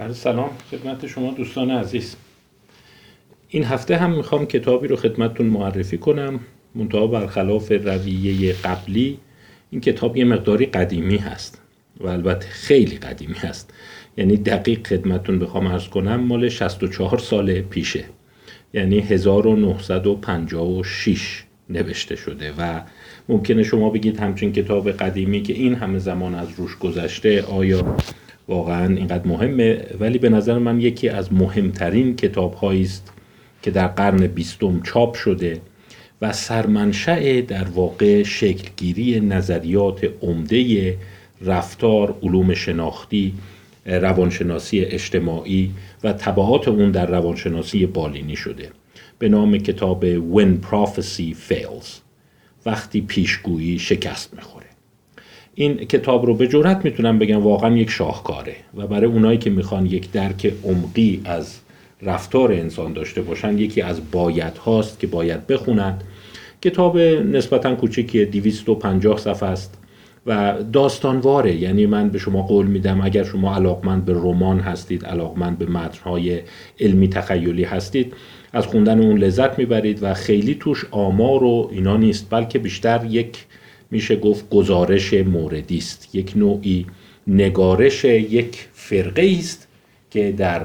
عرض سلام خدمت شما دوستان عزیز. این هفته هم می‌خوام کتابی رو خدمتتون معرفی کنم منتها برخلاف رویه قبلی این کتاب یه مقداری قدیمی هست و البته خیلی قدیمی هست. یعنی دقیق خدمتتون بخوام ارز کنم مال 64 سال پیشه. یعنی 1956 نوشته شده و ممکنه شما بگید همچین کتاب قدیمی که این همه زمان از روش گذشته آیا واقعا اینقدر مهمه. ولی به نظر من یکی از مهمترین کتاب است که در قرن بیستم چاپ شده و سرمنشأ در واقع شکلگیری نظریات عمده رفتار علوم شناختی روانشناسی اجتماعی و طبعات اون در روانشناسی بالینی شده. به نام کتاب When Prophecy Fails وقتی پیشگویی شکست می‌خوره. این کتاب رو به جرات می‌تونم بگم واقعا یک شاهکاره و برای اونایی که می‌خوان یک درک عمقی از رفتار انسان داشته باشن یکی از باید هاست که باید بخونند کتاب نسبتا کوچکی 250 صفحه است و داستانواره. یعنی من به شما قول میدم اگر شما علاقمند به رمان هستید علاقمند به متنهای علمی تخیلی هستید از خوندن اون لذت می‌برید و خیلی توش آمار و اینا نیست بلکه بیشتر یک میشه گفت گزارش موردی است. یک نوعی نگارش یک فرقه است که در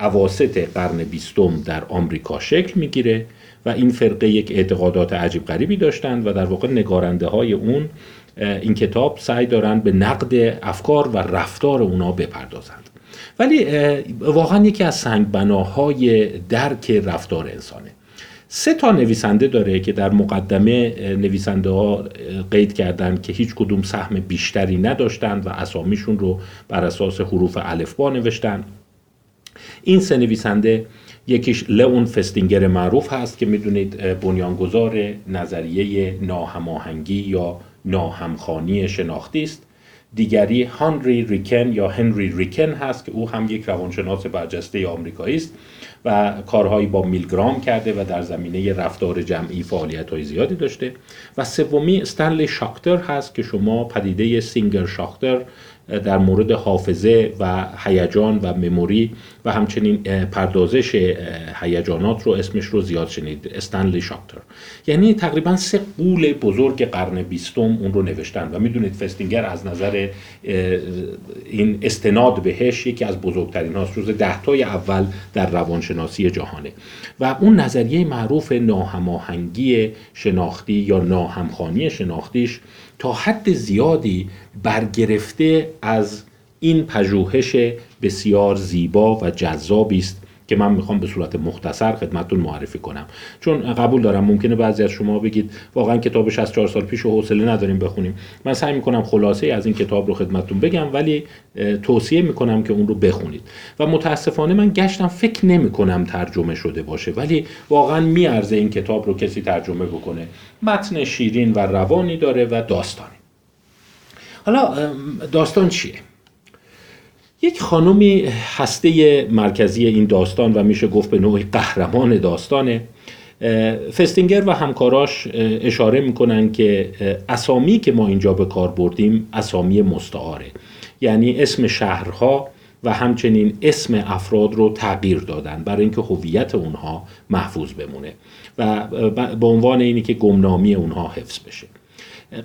عواست قرن بیستم در آمریکا شکل می‌گیره و این فرقه یک اعتقادات عجیب غریبی داشتند و در واقع نگارنده های اون این کتاب سعی دارند به نقد افکار و رفتار اونا بپردازند. ولی واقعا یکی از سنگبناهای درک رفتار انسانه. سه تا نویسنده داره که در مقدمه نویسنده ها قید کردند که هیچ کدوم سهم بیشتری نداشتند و اسامیشون رو بر اساس حروف الفبا نوشتن این سه نویسنده یکیش لئون فستینگر معروف هست که می‌دونید بنیانگذار نظریه ناهماهنگی یا ناهمخانی شناختی است. دیگری هانری ریکن یا هنری ریکن هست که او هم یک روانشناس برجسته آمریکایی است. و کارهایی با میلگرام کرده و در زمینه رفتار جمعی فعالیت های زیادی داشته. و سومی استنلی شاکتر هست که شما پدیده سینگر شاکتر در مورد حافظه و هیجان و مموری و همچنین پردازش هیجانات رو اسمش رو زیاد شنید استنلی شاکتر یعنی تقریبا سه قول بزرگ قرن بیستم اون رو نوشتن و می‌دونید فستینگر از نظر این استناد بهش یکی از بزرگترین هاست روز دهتای اول در روانشناسی جهانه. و اون نظریه معروف ناهماهنگی شناختی یا ناهمخانی شناختیش تا حد زیادی برگرفته از این پژوهش بسیار زیبا و جذابی است که من می‌خوام به صورت مختصر خدمتتون معرفی کنم. چون قبول دارم ممکنه بعضی از شما بگید واقعا کتاب 64 سال پیش و حوصله نداریم بخونیم. من سعی می‌کنم خلاصه از این کتاب رو خدمتتون بگم ولی توصیه می‌کنم که اون رو بخونید. و متاسفانه من گشتم فکر نمی‌کنم ترجمه شده باشه ولی واقعا میارزه این کتاب رو کسی ترجمه بکنه. متن شیرین و روانی داره و داستانی. حالا داستان چیه؟ یک خانومی هسته مرکزی این داستان و میشه گفت به نوعی قهرمان داستانه فستینگر و همکاراش اشاره می‌کنن که اسامی که ما اینجا به کار بردیم اسامی مستعاره. یعنی اسم شهرها و همچنین اسم افراد رو تغییر دادن برای اینکه هویت اونها محفوظ بمونه و به عنوان اینی که گمنامی اونها حفظ بشه.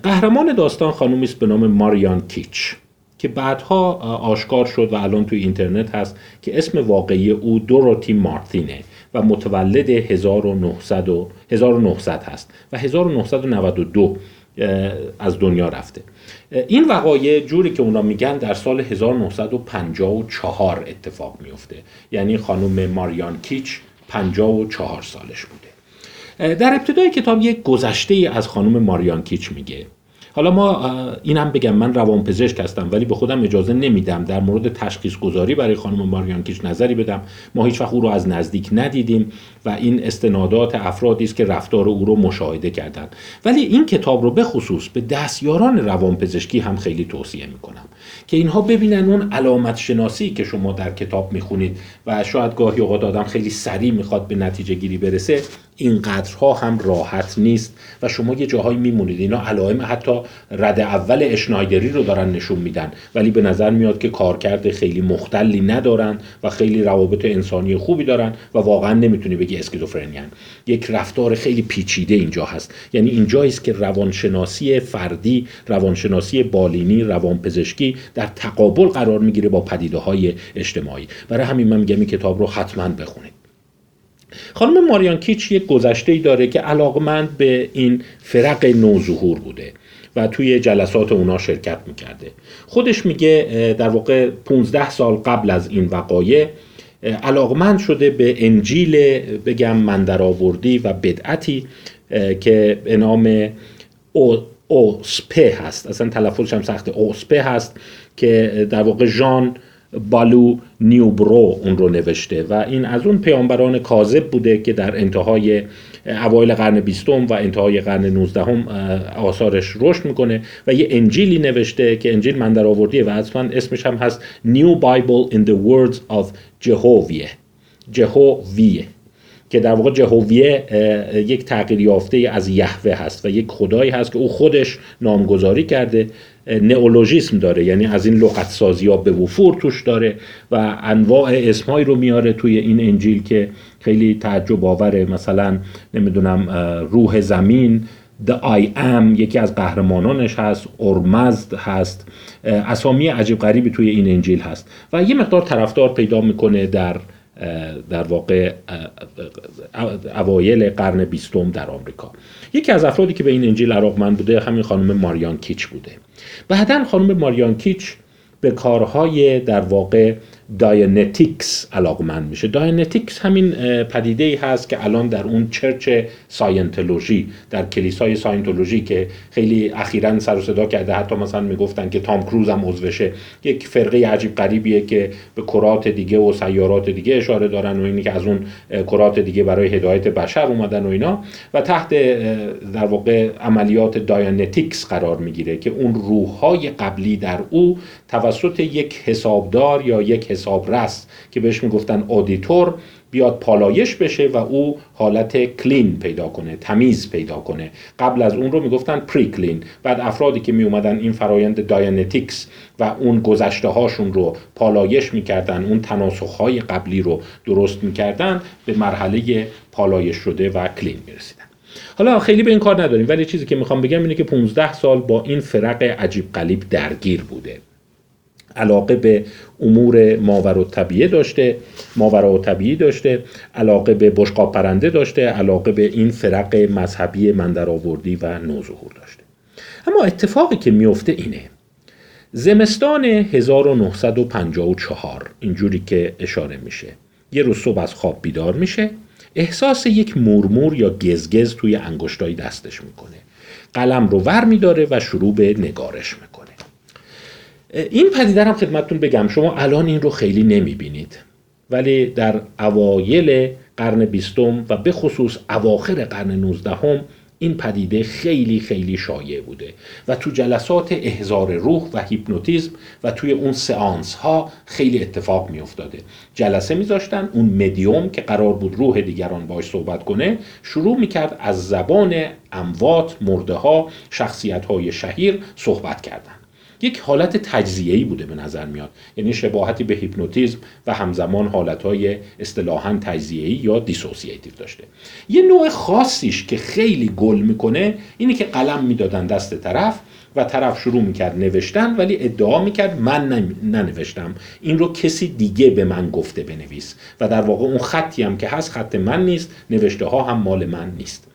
قهرمان داستان خانومی است به نام ماریان کیچ. که بعدها آشکار شد و الان توی اینترنت هست که اسم واقعی او دوروتی مارتینه و متولد 1900, 1900 هست و 1992 از دنیا رفته. این وقایع جوری که اونا میگن در سال 1954 اتفاق میفته. یعنی خانم ماریان کیچ 54 سالش بوده. در ابتدای کتاب یک گذشته از خانم ماریان کیچ میگه. حالا ما اینم بگم من روانپزشک هستم ولی به خودم اجازه نمیدم در مورد تشخیص گذاری برای خانم ماریان کیچ نظری بدم. ما هیچ وقت او رو از نزدیک ندیدیم و این استنادات افرادی است که رفتار او رو مشاهده کردند. ولی این کتاب رو به خصوص به دستیاران روانپزشکی هم خیلی توصیه می‌کنم که اینها ببینن اون علامت شناسی که شما در کتاب می‌خونید و شاید گاهی اوقات آدم خیلی سریع می‌خواد به نتیجه گیری برسه اینقدرها هم راحت نیست و شما یه جاهایی میمونید. اینا علائم حتی رد اول اشنایدری رو دارن نشون میدن. ولی به نظر میاد که کارکرد خیلی مختلی ندارن و خیلی روابط انسانی خوبی دارن و واقعا نمی‌تونی بگی اسکیزوفرنیان یک رفتار خیلی پیچیده اینجا هست. یعنی اینجایی است که روانشناسی فردی روانشناسی بالینی روانپزشکی در تقابل قرار می‌گیره با پدیده های اجتماعی. برای همین من میگم این کتاب رو حتما بخونید. خانم ماریان کیچ یک گذشته ای داره که علاقمند به این فرق نوظهور بوده و توی جلسات اونا شرکت می‌کرده. خودش میگه در واقع 15 سال قبل از این وقایع علاقمند شده به انجیل بگم مندرآوردی و بدعتی که به نام اوسپه هست. اصلا تلفظش هم سخته. اوسپه هست که در واقع ژان بالو نیوبرو اون رو نوشته و این از اون پیامبران کاذب بوده که در انتهای اوایل قرن بیستم و انتهای قرن 19 هم آثارش رشد می‌کنه و یه انجیلی نوشته که انجیل من در آوردیه و اصلا اسمش هم هست New Bible in the Words of Jehovah. جهوویه که در واقع جهوویه یک تغییر یافته از یهوه هست و یک خدایی هست که او خودش نامگذاری کرده نئولوژیسم داره یعنی از این لغت سازی ها به وفور توش داره و انواع اسمهایی رو میاره توی این انجیل که خیلی تعجب آوره. مثلا نمی‌دونم روح زمین The I am یکی از قهرمانانش هست ارمزد هست اسامی عجیب غریبی توی این انجیل هست و یه مقدار طرفدار پیدا می‌کنه در در واقع اوایل قرن بیستم در آمریکا. یکی از افرادی که به این انجیل علاقمند بوده همین خانم ماریان کیچ بوده. بعدا خانم ماریان کیچ به کارهای در واقع Dianetics علاقمند میشه. Dianetics همین پدیده ای هست که الان در اون church Scientology در کلیسای Scientology که خیلی اخیرا سر و صدا کرده حتی مثلا می‌گفتن که تام کروز هم عضوشه. یک فرقه عجیب غریبیه که به کرات دیگه و سیارات دیگه اشاره دارن و اینی که از اون کرات دیگه برای هدایت بشر اومدن و اینا. و تحت در واقع عملیات Dianetics قرار می‌گیره که اون روحهای قبلی در او توسط یک حسابدار یا یک حسابرس که بهش می‌گفتن auditor بیاد پالایش بشه و او حالت clean پیدا کنه تمیز پیدا کنه. قبل از اون رو می‌گفتن pre-clean بعد افرادی که می اومدن این فرایند Dianetics و اون گذشته هاشون رو پالایش می‌کردن اون تناسخ های قبلی رو درست می‌کردن به مرحله پالایش شده و کلین می‌رسیدن. حالا خیلی به این کار نداریم ولی چیزی که می‌خوام بگم اینه که 15 سال با این فرق عجیب قلیب درگیر بوده. علاقه به امور ماور و طبیعه داشته ماورا و طبیعی داشته علاقه به بشقاب پرنده داشته علاقه به این فرق مذهبی مندرآوردی و نوظهور داشته. اما اتفاقی که میفته اینه. زمستان 1954 اینجوری که اشاره میشه یه روز صبح از خواب بیدار میشه احساس یک مورمور یا گزگز توی انگشتای دستش می‌کنه. قلم رو ور میداره و شروع به نگارش می‌کنه. این پدیده هم خدمتتون بگم. شما الان این رو خیلی نمی‌بینید. ولی در اوایل قرن بیستم و به خصوص اواخر قرن نوزدهم این پدیده خیلی خیلی شایع بوده. و تو جلسات احضار روح و هیپنوتیزم و توی اون séance ها خیلی اتفاق می افتاده جلسه میذاشتن اون مدیوم که قرار بود روح دیگران باش صحبت کنه شروع می‌کرد از زبان اموات مرده ها شخصیت های شهیر صحبت کردن. یک حالت تجزیه‌ای بوده به نظر میاد. یعنی شباهتی به هیپنوتیزم و همزمان حالتهای اصطلاحا تجزیه‌ای یا dissociative داشته. یه نوع خاصیش که خیلی گل می‌کنه اینه که قلم می‌دادن دست طرف و طرف شروع می‌کرد نوشتن ولی ادعا می‌کرد من ننوشتم. این رو کسی دیگه به من گفته بنویس. و در واقع اون خطی هم که هست خط من نیست نوشته ها هم مال من نیست.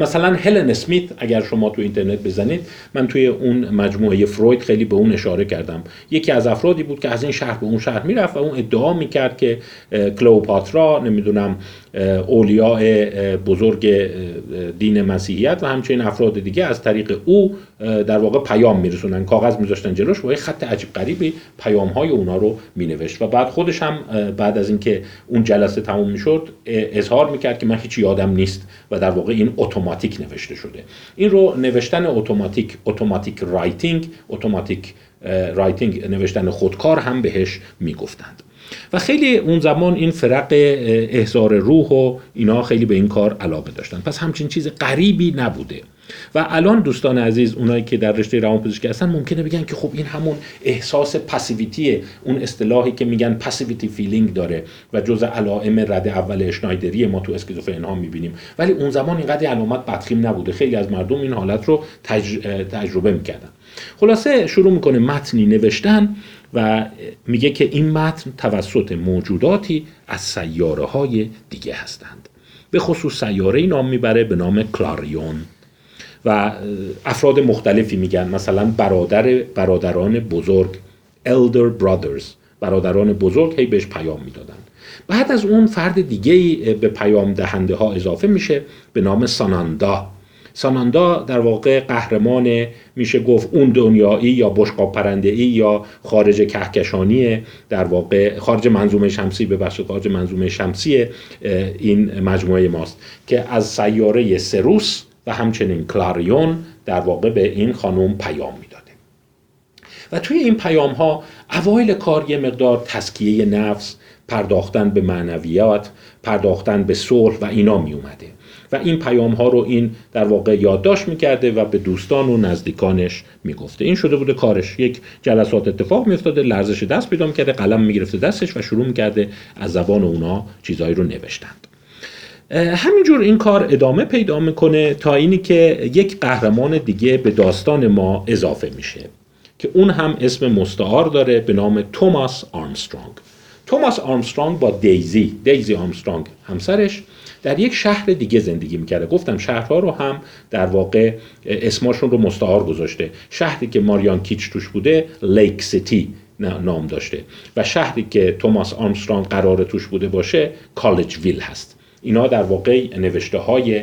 مثلا هلن اسمیت اگر شما تو اینترنت بزنید من توی اون مجموعه فروید خیلی به اون اشاره کردم. یکی از افرادی بود که از این شهر به اون شهر می‌رفت و اون ادعا می‌کرد که کلوپاترا نمی‌دونم اولیاء بزرگ دین مسیحیت و همچنین افراد دیگه از طریق او در واقع پیام میرسونن. کاغذ میذاشتن جلوش و یه خط عجیب غریبی پیام های اونا رو مینوشت و بعد خودش هم بعد از اینکه اون جلسه تموم می‌شد اظهار می‌کرد که من هیچ یادم نیست و در واقع این اتوماتیک نوشته شده. این رو نوشتن اتوماتیک اتوماتیک رایتینگ اتوماتیک writing نوشتن خودکار هم بهش می‌گفتند. و خیلی اون زمان این فرق احضار روح و اینا خیلی به این کار علاقه داشتن. پس همچین چیز غریبی نبوده. و الان دوستان عزیز اونایی که در رشته روانپزشکی هستن ممکنه بگن که خب این همون احساس passivity ه اون اصطلاحی که میگن passivity feeling داره و جز علائم رده اول اشنایدری ما تو اسکیزوفرنی ها می‌بینیم. ولی اون زمان اینقدر علامت بدخیم نبوده. خیلی از مردم این حالت رو تجربه می‌کردن. خلاصه شروع می‌کنه متنی نوشتن. و میگه که این متن توسط موجوداتی از سیاره های دیگه هستند. به خصوص سیاره نام می‌بره به نام کلاریون. و افراد مختلفی میگن مثلا برادر برادران بزرگ elder brothers برادران بزرگ هی بهش پیام می‌دادن. بعد از اون فرد دیگه به پیام دهنده ها اضافه میشه به نام ساناندا. ساناندا در واقع قهرمان میشه گفت اون دنیایی یا بشقاب پرنده ای یا خارج کهکشانی در واقع خارج منظومه شمسی به بخش خارج منظومه شمسی این مجموعه ماست که از سیاره سروس و همچنین کلاریون در واقع به این خانم پیام می‌داده. و توی این پیام ها اوایل کار یه مقدار تسکیه نفس پرداختن به معنویات پرداختن به صلح و اینا می اومده و این پیام ها رو این در واقع یادداشت می‌کرده و به دوستان و نزدیکانش می‌گفته. این شده بوده کارش. یک جلسات اتفاق میافتاده لرزش دست پیدا می‌کرده قلم می‌گرفته دستش و شروع می‌کرده از زبان اونا چیزهایی رو نوشتند همینجور این کار ادامه پیدا می‌کنه تا اینی که یک قهرمان دیگه به داستان ما اضافه میشه که اون هم اسم مستعار داره به نام توماس آرمسترانگ. توماس آرمسترانگ با دیزی. دیزی آرمسترانگ همسرش. در یک شهر دیگه زندگی می‌کرده. گفتم شهرها رو هم در واقع اسماشون رو مستعار گذاشته. شهری که ماریان کیچ توش بوده لیک سیتی نام داشته. و شهری که توماس آرمسترانگ قرار توش بوده باشه کالج ویل هست. اینا در واقع نوشته های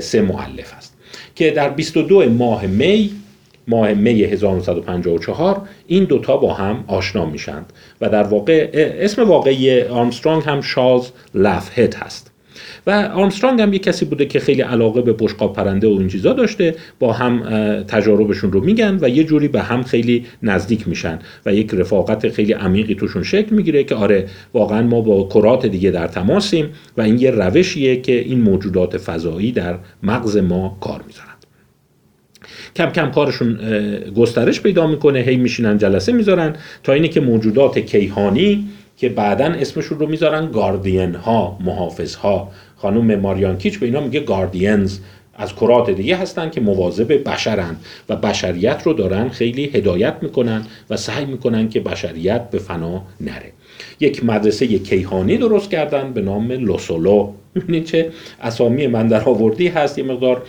سه مؤلف هست. که در 22 ماه می ماه می 1954 این دوتا با هم آشنا میشند و در واقع اسم واقعی آرمسترانگ هم شارلز لفهت هست. و آرمسترانگ هم یه کسی بوده که خیلی علاقه به بشقاب پرنده و این چیزا داشته با هم تجاربشون رو میگن و یه جوری به هم خیلی نزدیک میشن و یک رفاقت خیلی عمیقی توشون شکل می‌گیره که آره واقعا ما با کرات دیگه در تماسیم و این یه روشیه که این موجودات فضایی در مغز ما کار می‌ذارن کم کم کارشون گسترش پیدا می‌کنه هی میشینن جلسه می‌ذارن تا اینه که موجودات کیهانی که بعدا اسمشون رو می‌ذارن گاردین ها محافظ ها. خانم ماریان کیچ به اینا میگه گاردینز. از کرات دیگه هستن که مواظب بشرن و بشریت رو دارن خیلی هدایت می‌کنن و سعی می‌کنن که بشریت به فنا نره. یک مدرسه کیهانی درست کردن به نام لوسولو. می‌بینید چه اسامی من در آوردی هست. یه مقدار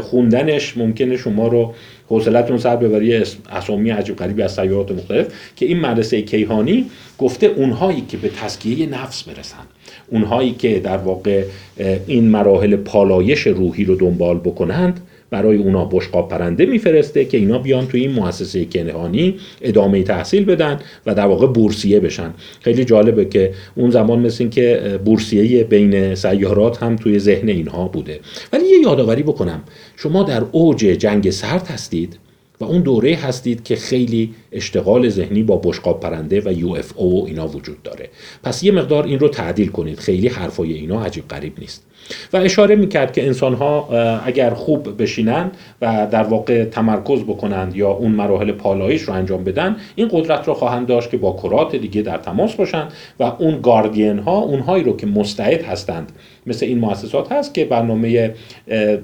خوندنش ممکنه شما رو حوصلتون سر ببری اسامی عجیب غریبی از سیارات مختلف که این مدرسه کیهانی گفته اونهایی که به تسکیه نفس برسن اونهایی که در واقع این مراحل پالایش روحی رو دنبال بکنند برای اونا بشقاب پرنده میفرسته که اینا بیان توی این مؤسسه کنهانی ادامه تحصیل بدن و در واقع بورسیه بشن. خیلی جالبه که اون زمان مثل این که بورسیه بین سیارات هم توی ذهن اینها بوده. ولی یه یادآوری بکنم. شما در اوج جنگ سرد هستید و اون دوره هستید که خیلی اشتغال ذهنی با بشقاب پرنده و یو اف او اینا وجود داره. پس یه مقدار این رو تعدیل کنید. خیلی حرفای اینا عجیب غریب نیست. و اشاره می‌کرد که انسان ها اگر خوب بشینن و در واقع تمرکز بکنند یا اون مراحل پالایش رو انجام بدن این قدرت رو خواهند داشت که با کرات دیگه در تماس باشند و اون گاردین ها اونهایی رو که مستعد هستند. مثل این مؤسسات هست که برنامه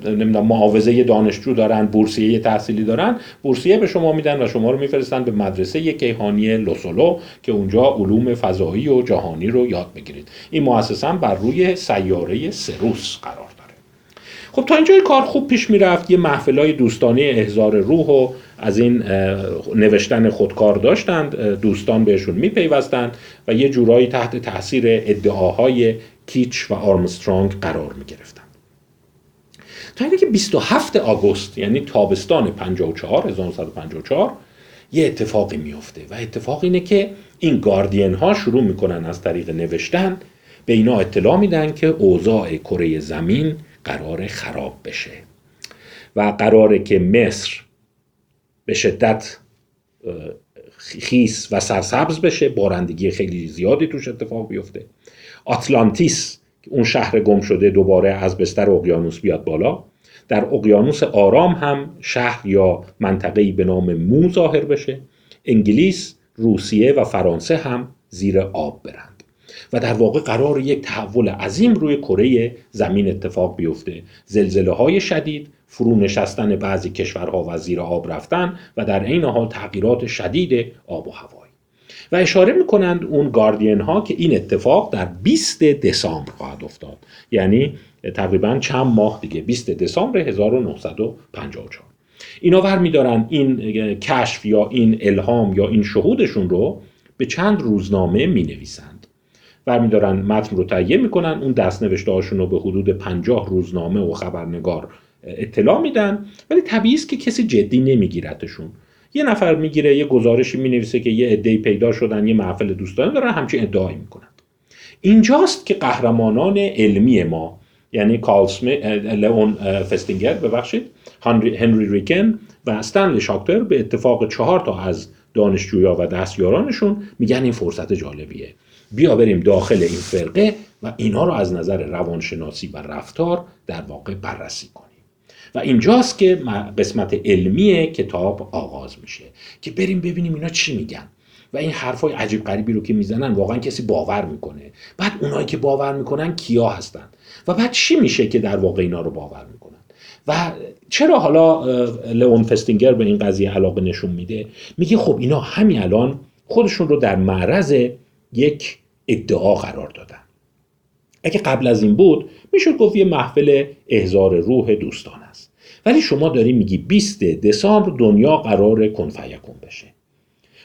نمی‌دونم معاوضه دانشجو دارن بورسیه تحصیلی دارن. بورسیه به شما میدن و شما رو میفرستن به مدرسه کیهانی لوسولو که اونجا علوم فضایی و جهانی رو یاد بگیرید این مؤسسه بر روی سیاره سروس قرار داره. خب تا اینجای کار خوب پیش می‌رفت یه محفلای دوستانه احزار روح و از این نوشتن خودکار داشتند دوستان بهشون میپیوستند و یه جورایی تحت تاثیر ادعاهای کیچ و آرمسترانگ قرار می گرفتن تا اینکه 27 آگوست یعنی تابستان 54 1954 یه اتفاقی میفته و اتفاق اینه که این گاردین ها شروع می‌کنن از طریق نوشتن به اینا اطلاع میدن که اوضاع کره زمین قرار خراب بشه. و قراره که مصر به شدت خیس و سرسبز بشه بارندگی خیلی زیادی توش اتفاق بیفته. آتلانتیس اون شهر گم شده دوباره از بستر اقیانوس بیاد بالا. در اقیانوس آرام هم شهر یا منطقه‌ای به نام مو ظاهر بشه. انگلیس روسیه و فرانسه هم زیر آب برند و در واقع قرار یک تحول عظیم روی کره زمین اتفاق بیفته. زلزله های شدید فرو نشستن بعضی کشورها و زیر آب رفتن و در عین حال تغییرات شدید آب و هوایی. و اشاره می‌کنند اون گاردین ها که این اتفاق در 20 دسامبر خواهد افتاد. یعنی تقریبا چند ماه دیگه 20 دسامبر 1954 اینا ور میدارن این کشف یا این الهام یا این شهودشون رو به چند روزنامه می نویسند میدارن متن رو تهیه می‌کنن اون دستنوشته هاشون رو به حدود 50 روزنامه و خبرنگار اطلاع میدن. ولی طبیعی است که کسی جدی نمیگیرتشون. یه نفر می‌گیره یه گزارشی می‌نویسه که یه عده‌ای پیدا شدن یه محفل دوستانه دارن همچین ادعایی می‌کنند اینجاست که قهرمانان علمی ما یعنی کالسم لئون فستینگر ببخشید هنری ریکن و استنلی شاکتر به اتفاق چهار تا از دانشجویا و دستیارانشون میگن این فرصت جالبیه. بیا بریم داخل این فرقه و اینا رو از نظر روانشناسی و رفتار در واقع بررسی کنیم. و اینجاست که قسمت علمی کتاب آغاز میشه که بریم ببینیم اینا چی میگن. و این حرفای عجیب غریبی رو که می‌زنن واقعا کسی باور می‌کنه. بعد اونایی که باور می‌کنن کیا هستن؟ و بعد چی میشه که در واقع اینا رو باور می‌کنن؟ و چرا حالا لئون فستینگر به این قضیه علاقه نشون میده؟ میگه خب اینا همین الان خودشون رو در معرض یک ادعا قرار دادن. اگه قبل از این بود می‌شد گفت یه محفل احزار روح دوستان است. ولی شما داری میگی 20 دسامبر دنیا قرار کنفیکون بشه.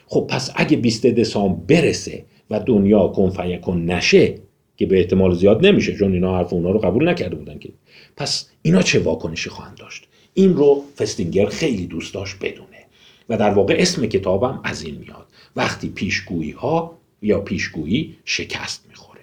خب پس اگه 20 دسامبر برسه و دنیا کنفیکون نشه که به احتمال زیاد نمیشه چون اینا حرف اونا رو قبول نکرده بودن که. پس اینا چه واکنشی خواهند داشت؟ این رو فستینگر خیلی دوست داشت بدونه. و در واقع اسم کتابم از این میاد. وقتی پیشگویی ها یا پیشگویی شکست می‌خوره.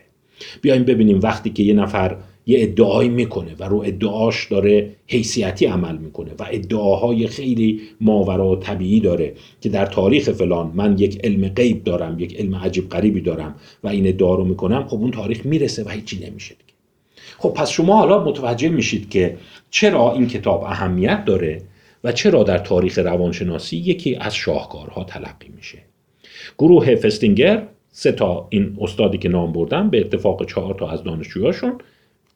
بیایم ببینیم وقتی که یه نفر یه ادعایی می‌کنه و رو ادعاش داره حیثیتی عمل می‌کنه و ادعاهای خیلی ماورا طبیعی داره که در تاریخ فلان من یک علم غیب دارم یک علم عجیب غریبی دارم و این ادعا رو می‌کنم خب اون تاریخ می‌رسه و هیچی نمیشه خب پس شما حالا متوجه میشید که چرا این کتاب اهمیت داره و چرا در تاریخ روانشناسی یکی از شاهکارها تلقی میشه. گروه فستینگر سه تا این استادی که نام بردم به اتفاق چهار تا از دانشجوهاشون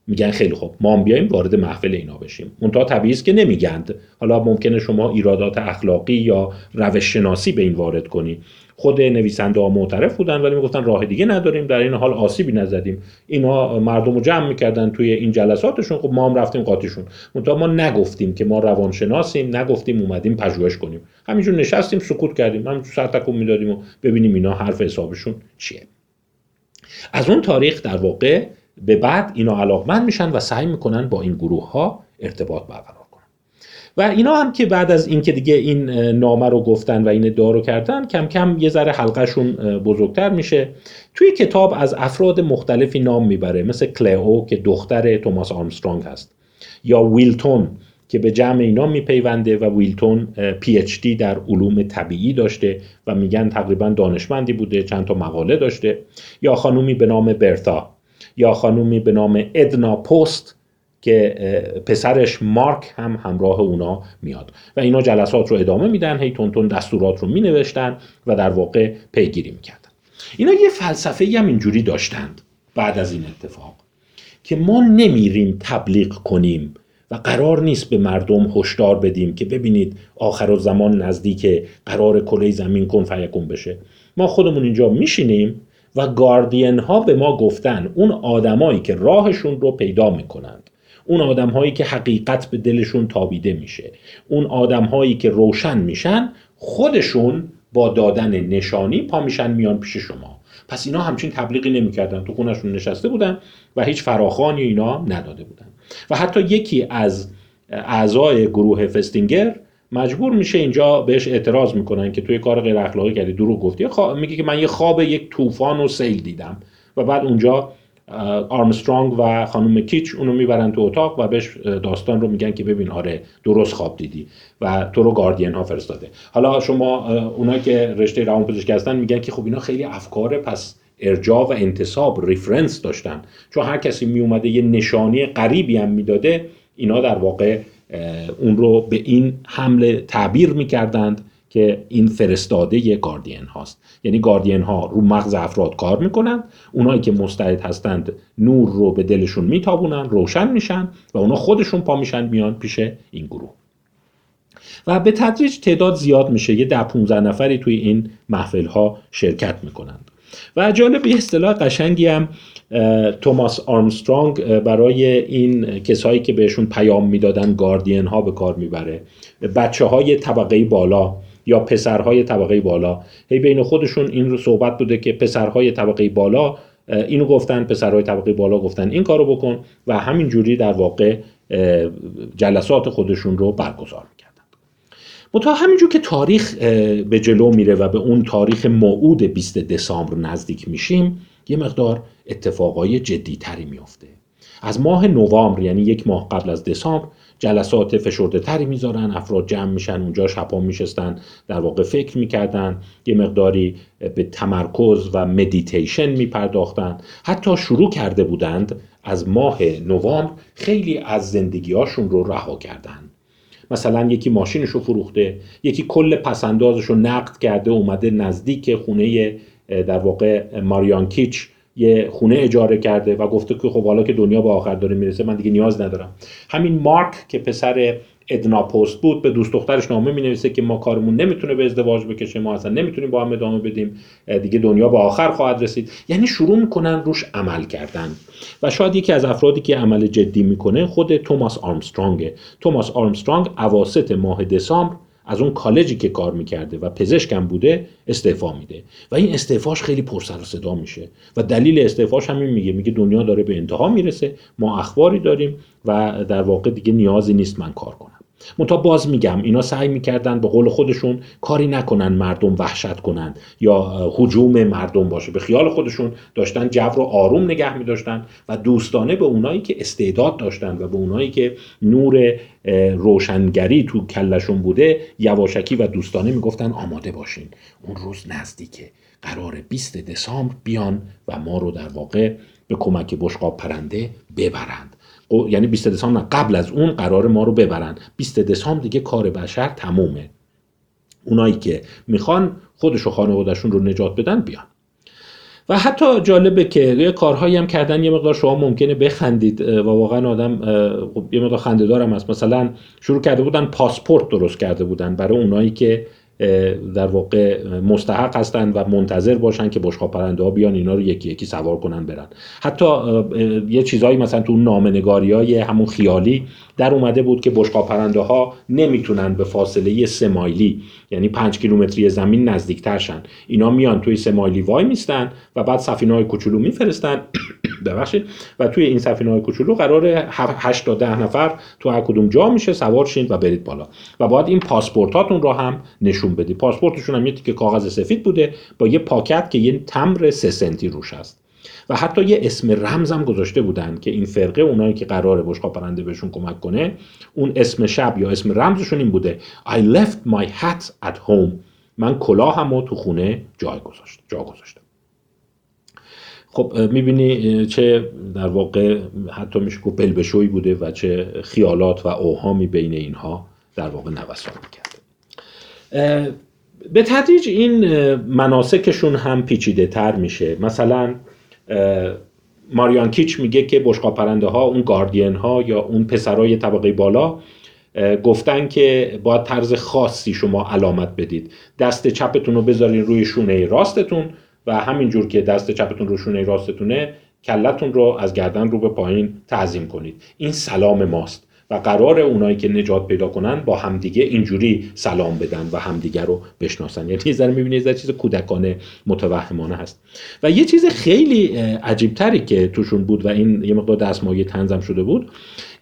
میگن خیلی خوب. ما هم بیایم وارد محفل اینا بشیم. منتها طبیعی است که نمیگند حالا ممکنه شما ایرادات اخلاقی یا روش شناسی به این وارد کنی. خود نویسنده ها معترف بودن ولی می‌گفتن راه دیگه نداریم. در این حال آسیبی نزدیم. اینا مردم رو جمع می‌کردن توی این جلساتشون. خب ما هم رفتیم قاطیشون. منتها ما نگفتیم که ما روانشناسیم. نگفتیم اومدیم پژوهش کنیم. همینجور نشستیم سکوت کردیم. همینجور سر تکون می‌دادیم و ببینیم اینا حرف حسابشون چیه. از اون تاریخ در واقع به بعد اینا علاقمند میشن و سعی می‌کنن با این گروه ها ارتباط برقرار کنن. و اینا هم که بعد از اینکه دیگه این نامه رو گفتن و این ادعا رو کردن کم کم یه ذره حلقهشون بزرگتر میشه. توی کتاب از افراد مختلفی نام می‌بره مثل کلئو که دختر توماس آرمسترانگ هست یا ویلتون که به جمع اینا میپیونده و ویلتون پی اچ دی در علوم طبیعی داشته و میگن تقریبا دانشمندی بوده چند تا مقاله داشته یا خانومی به نام برتا. یا خانومی به نام ادنا پست که پسرش مارک هم همراه اونا میاد. و اینا جلسات رو ادامه میدن هی تون دستورات رو مینوشتن و در واقع پیگیری می‌کردن. اینا یه فلسفه هم اینجوری داشتند بعد از این اتفاق که ما نمیریم تبلیغ کنیم و قرار نیست به مردم هشدار بدیم که ببینید آخر زمان نزدیک قرار کره زمین کن فیکون بشه. ما خودمون اینجا میشینیم و گاردین ها به ما گفتن اون آدمایی که راهشون رو پیدا می‌کنند. اون آدم هایی که حقیقت به دلشون تابیده میشه. اون آدم هایی که روشن میشن خودشون با دادن نشانی پا میشن میان پیش شما. پس اینا همچین تبلیغی نمی‌کردن. تو خونشون نشسته بودن و هیچ فراخانی اینا نداده بودن. و حتی یکی از اعضای گروه فستینگر مجبور میشه اینجا بهش اعتراض می‌کنن که توی کار غیر اخلاقی کردی. دروغ گفتی. میگه که من یه خواب یک طوفان و سیل دیدم و بعد اونجا آرمسترانگ و خانم کیچ اونو می‌برن تو اتاق و بهش داستان رو میگن که ببین آره درست خواب دیدی و تو رو گاردین ها فرستاده. حالا شما اونا که رشته روان پزشکی هستن میگن که خب اینا خیلی افکار پس ارجاع و انتساب reference داشتن. چون هر کسی میومده یه نشانی غریبی هم می‌داده اینا در واقع اون رو به این حمله تعبیر می‌کردند که این فرستاده گاردین هاست. یعنی گاردین ها رو مغز افراد کار می‌کنند. اونایی که مستعد هستند نور رو به دلشون میتابونن روشن میشن و اونا خودشون پا میشن میان پیش این گروه. و به تدریج تعداد زیاد میشه. یه ده 15 نفری توی این محفل ها شرکت می‌کنند. و جالب یه اصطلاح قشنگی هم توماس آرمسترانگ برای این کسایی که بهشون پیام می‌دادن گاردین ها به کار می‌بره. بچه های طبقه بالا یا پسرهای طبقه بالا. هی بین خودشون این رو صحبت بوده که پسرهای طبقه بالا اینو گفتن پسرهای طبقه بالا گفتن این کارو بکن و همین جوری در واقع جلسات خودشون رو برگزار می‌کردن متا همینجور که تاریخ به جلو میره و به اون تاریخ موعود 20 دسامبر نزدیک میشیم یه مقدار اتفاقای جدی تری میافته. از ماه نوامبر یعنی یک ماه قبل از دسامبر جلسات فشرده تری می‌ذارن افراد جمع میشن اونجا شبا میشستن در واقع فکر می‌کردن یه مقداری به تمرکز و مدیتیشن میپرداختن. حتی شروع کرده بودند از ماه نوامبر خیلی از زندگیاشون رو رها کردن. مثلا یکی ماشینش رو فروخته یکی کل پسندازش رو نقد کرده اومده نزدیک خونه در واقع ماریان کیچ یه خونه اجاره کرده و گفته که خب حالا که دنیا به آخر داره می‌رسه من دیگه نیاز ندارم. همین مارک که پسر ادنا پست بود به دوست دخترش نامه می نویسه که ما کارمون نمی‌تونه به ازدواج بکشه ما اصلا نمی‌تونیم با هم ادامه بدیم دیگه دنیا به آخر خواهد رسید. یعنی شروع می‌کنن روش عمل کردن. و شاید یکی از افرادی که عمل جدی می‌کنه خود توماس آرمسترانگه. توماس آرمسترانگ اواسط ماه دسامبر از اون کالجی که کار می‌کرده و پزشکم بوده استعفا میده. و این استعفاش خیلی پرسر و صدا میشه. و دلیل استعفاش همین میگه. میگه دنیا داره به انتها می‌رسه. ما اخباری داریم و در واقع دیگه نیازی نیست من کار کنم. منتها باز میگم اینا سعی می‌کردن به قول خودشون کاری نکنن مردم وحشت کنن یا حجوم مردم باشه. به خیال خودشون داشتن جو رو آروم نگه میداشتن و دوستانه به اونایی که استعداد داشتن و به اونایی که نور روشنگری تو کلشون بوده یواشکی و دوستانه می‌گفتن آماده باشین. اون روز نزدیکه. قرار 20 دسامبر بیان و ما رو در واقع به کمک بشقاب پرنده ببرند. یعنی 20 دسامبر قبل از اون قرار ما رو ببرن. 20 دسامبر دیگه کار بشر تمومه. اونایی که می‌خوان خودش و خانوادهشون رو نجات بدن بیان. و حتی جالبه که یه کارهایی هم کردن یه مقدار شما ممکنه بخندید. و واقعا آدم خب یه مقدار خنده دارم هست. مثلا شروع کرده بودن پاسپورت درست کرده بودن برای اونایی که در واقع مستحق هستند و منتظر باشن که بشقاب پرنده ها بیان اینا رو یکی یکی سوار کنن برن. حتی یه چیزهایی مثلا تو نامنگاری های همون خیالی در اومده بود که بشقاب پرنده ها نمی‌تونن به فاصله سه مایلی یعنی پنج کیلومتری زمین نزدیکتر شن. اینا میان توی سه مایلی وای میستن و بعد سفینه های کوچولو میفرستن. ببخشید. و توی این سفینه های کوچولو قرار 8 تا 10 نفر تو هر کدوم جا میشه سوار شین و برید بالا. و باید این پاسپورتاتون رو هم نشون بدید پاسپورتشون هم یه که کاغذ سفید بوده با یه پاکت که یه تمر 3 سنتی روش هست. و حتی یه اسم رمزم گذاشته بودن که این فرقه اونایی که قرار بشقاب پرنده بهشون کمک کنه اون اسم شب یا اسم رمزشون این بوده. I left my hat at home. من کلاهمو تو خونه جای گذاشت جا گذاشتم. خب می‌بینی چه در واقع حتی میشه گفت بلبشوی بوده و چه خیالات و اوهامی بین اینها در واقع نوسان می‌کرده به تدریج این مناسکشون هم پیچیده تر میشه. مثلا ماریان کیچ میگه که بشقا پرنده ها اون گاردین ها یا اون پسرای طبقه بالا گفتن که باید طرز خاصی شما علامت بدید. دست چپتون رو بذارین روی شونه راستتون و همینجور که دست چپتون رو شونه راستتونه کلتون رو از گردن رو به پایین تعظیم کنید. این سلام ماست. و قرار اونایی که نجات پیدا کنن با همدیگه اینجوری سلام بدن و همدیگه رو بشناسن. یعنی یه ذره می‌بینید یه چیز کودکانه متوهمانه هست. و یه چیز خیلی عجیبتری که توشون بود و این یه مقدار دستمایه تنظم شده بود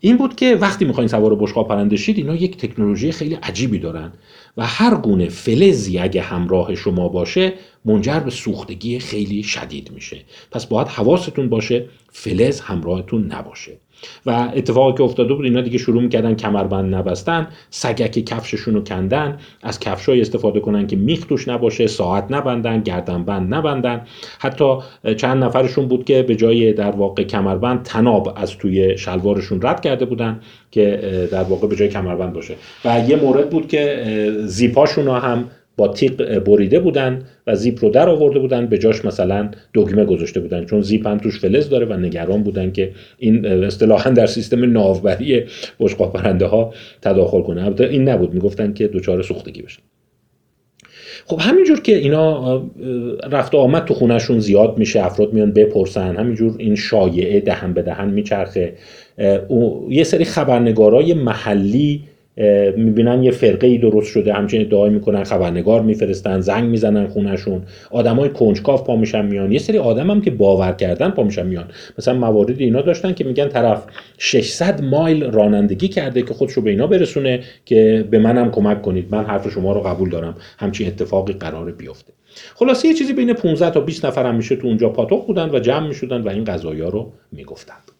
این بود که وقتی می‌خواین سوار بشقاب پرنده شید اینا یک تکنولوژی خیلی عجیبی دارن و هر گونه فلزی اگه همراه شما باشه منجر به سوختگی خیلی شدید میشه. پس باید حواستون باشه فلز همراهتون نباشه. و اتفاقی که افتاده بود اینا دیگه شروع می‌کردن کمربند نبستن سگک کفششون رو کندن از کفشای استفاده کنن که میخ توش نباشه ساعت نبندن گردنبند نبندن. حتی چند نفرشون بود که به جای در واقع کمربند تناب از توی شلوارشون رد کرده بودن که در واقع به جای کمربند باشه. و یه مورد بود که زیپاشون هم با تیغ بریده بودن و زیپ رو در آورده بودن. به جاش مثلا دگمه گذاشته بودن چون زیپ هم توش فلز داره و نگران بودن که این اصطلاحا در سیستم ناوبری بشقاب پرنده ها تداخل کنه. البته این نبود می‌گفتن که دچار سوختگی بشن خب همینجور که اینا رفت و آمد تو خونهشون زیاد میشه افراد میان بپرسن همینجور این شایعه دهن به دهن میچرخه. یه سری خبرنگارای محلی می‌بینن یه فرقه ای درست شده همچنین ادعا می‌کنن خبرنگار میفرستن زنگ می‌زنن خونشون آدمای کنجکاو پا میشن میان. یه سری آدم هم که باور کردن پا میشن میان. مثلا موارد اینا داشتن که میگن طرف 600 مایل رانندگی کرده که خودشو به اینا برسونه که به منم کمک کنید. من حرف شما رو قبول دارم. همچین اتفاقی قرار بیفته. خلاصه یه چیزی بین 15 تا 20 نفر هم میشه تو اونجا پاتوق بودن و جمع می‌شدن و این قضایا رو می‌گفتند.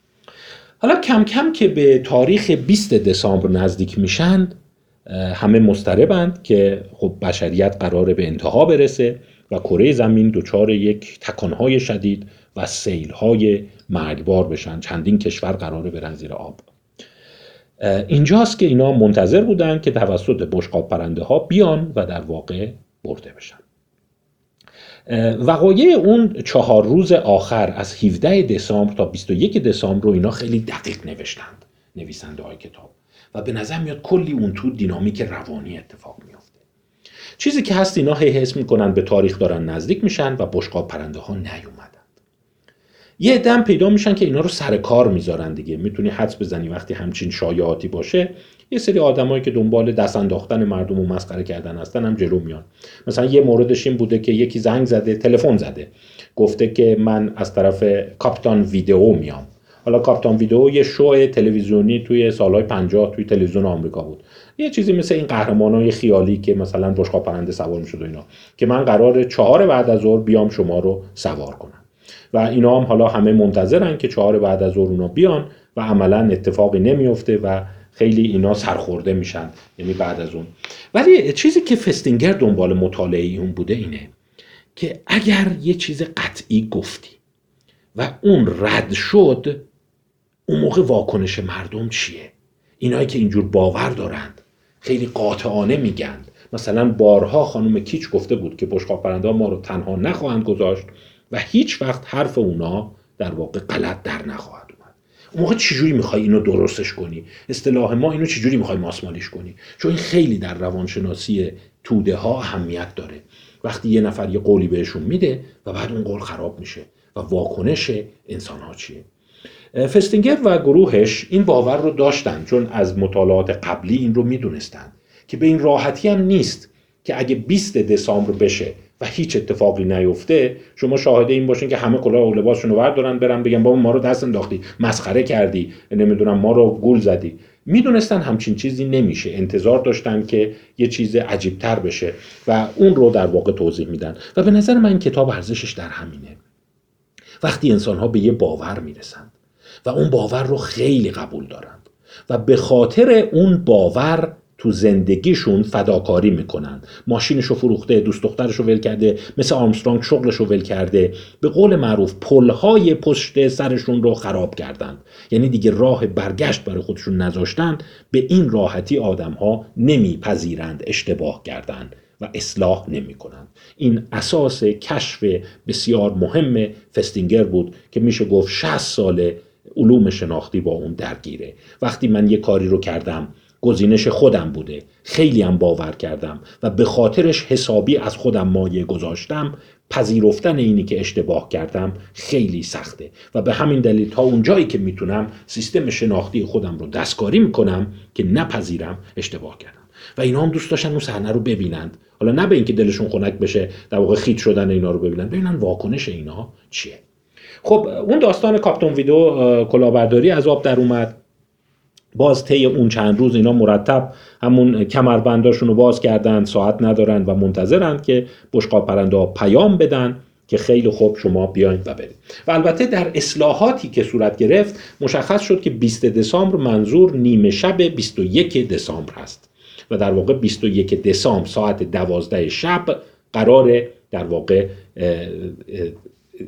حالا کم کم که به تاریخ 20 دسامبر نزدیک میشن همه مستربند که خب بشریت قراره به انتها برسه و کره زمین دچار یک تکانهای شدید و سیلهای مرگبار بشن. چندین کشور قراره برن زیر آب. اینجاست که اینا منتظر بودن که توسط بشقاب پرنده ها بیان و در واقع برده بشن. وقایع اون چهار روز آخر از 17 دسامبر تا 21 دسامبر رو اینا خیلی دقیق نوشتند نویسنده های کتاب. و به نظر میاد کلی اون تو دینامیک روانی اتفاق میافته. چیزی که هست اینا هی حس می‌کنن به تاریخ دارن نزدیک میشن و بشقاب پرنده ها نیومدند یه دم پیدا میشن که اینا رو سر کار می‌ذارن دیگه. می‌تونی حدس بزنی وقتی همچین شایعاتی باشه. یه سری آدمایی که دنبال دست انداختن مردم و مسخره کردن هستن هم جلو میان. مثلا یه موردش این بوده که یکی زنگ زده تلفن زده. گفته که من از طرف کاپیتان ویدئو میام. حالا کاپیتان ویدئو یه شو تلویزیونی توی سالهای 50 توی تلویزیون آمریکا بود. یه چیزی مثل این قهرمانای خیالی که مثلا بشقاب پرنده سوار می‌شد و اینا. که من قرار چهار بعد از ظهر بیام شما رو سوار کنم. و اینا هم حالا همه منتظرن که چهار بعد از ظهر بیان و عملا اتفاقی نمیفته و خیلی اینا سرخورده میشن یعنی بعد از اون. ولی چیزی که فستینگر دنبال مطالعه اون بوده اینه که اگر یه چیز قطعی گفتی و اون رد شد اون موقع واکنش مردم چیه؟ اینایی که اینجور باور دارند خیلی قاطعانه میگند مثلا بارها خانم کیچ گفته بود که بشقاب پرنده ما رو تنها نخواهند گذاشت. و هیچ وقت حرف اونا در واقع غلط در نخواهد اون موقع چجوری می‌خوای اینو درستش کنی؟ اصطلاح ما اینو چجوری می‌خوای ماسمالیش کنی؟ چون این خیلی در روانشناسی توده ها اهمیت داره. وقتی یه نفر یه قولی بهشون میده و بعد اون قول خراب میشه و واکنش انسان ها چیه فستینگر و گروهش این باور رو داشتن چون از مطالعات قبلی این رو می‌دونستن که به این راحتی هم نیست که اگه 20 دسامبر بشه و هیچ اتفاقی نیفته شما شاهده این باشین که همه کلاه و لباسشون رو بردارن برن بگن بابا ما رو دست انداختی مسخره کردی نمی‌دونم ما رو گول زدی. می‌دونستن همچین چیزی نمیشه. انتظار داشتن که یه چیز عجیبتر بشه و اون رو در واقع توضیح میدن. و به نظر من کتاب ارزشش در همینه. وقتی انسان ها به یه باور می‌رسند و اون باور رو خیلی قبول دارند و به خاطر اون باور تو زندگیشون فداکاری می‌کنن. ماشینشو فروخته دوست دخترشو ول کرده مثل آرمسترانگ شغلشو ول کرده. به قول معروف پلهای پشت سرشون رو خراب کردند. یعنی دیگه راه برگشت برای خودشون نذاشتن به این راحتی آدم ها نمیپذیرند اشتباه کردند و اصلاح نمی کنند. این اساس کشف بسیار مهم فستینگر بود که میشه گفت 60 ساله علوم شناختی با اون درگیره. وقتی من یه کاری رو کردم گزینش خودم بوده. خیلی هم باور کردم و به خاطرش حسابی از خودم مایه گذاشتم. پذیرفتن اینی که اشتباه کردم خیلی سخته و به همین دلیل تا اونجایی که می‌تونم سیستم شناختی خودم رو دستکاری می‌کنم که نپذیرم اشتباه کردم. و اینا هم دوست داشتن اون صحنه رو ببینند. حالا نه به اینکه دلشون خنک بشه در واقع خیت شدن اینا رو ببینن ببینن واکنش اینا چیه. خب اون داستان کاپتون ویدو کلاهبرداری از آب در اومد. باز طی اون چند روز اینا مرتب همون کمربنداشون رو باز کردن ساعت ندارن و منتظرند که بشقاب پرنده ها پیام بدن که خیلی خوب شما بیاین و برید. و البته در اصلاحاتی که صورت گرفت مشخص شد که 20 دسامبر منظور نیمه شب 21 دسامبر هست. و در واقع 21 دسامبر ساعت 12 شب قرار در واقع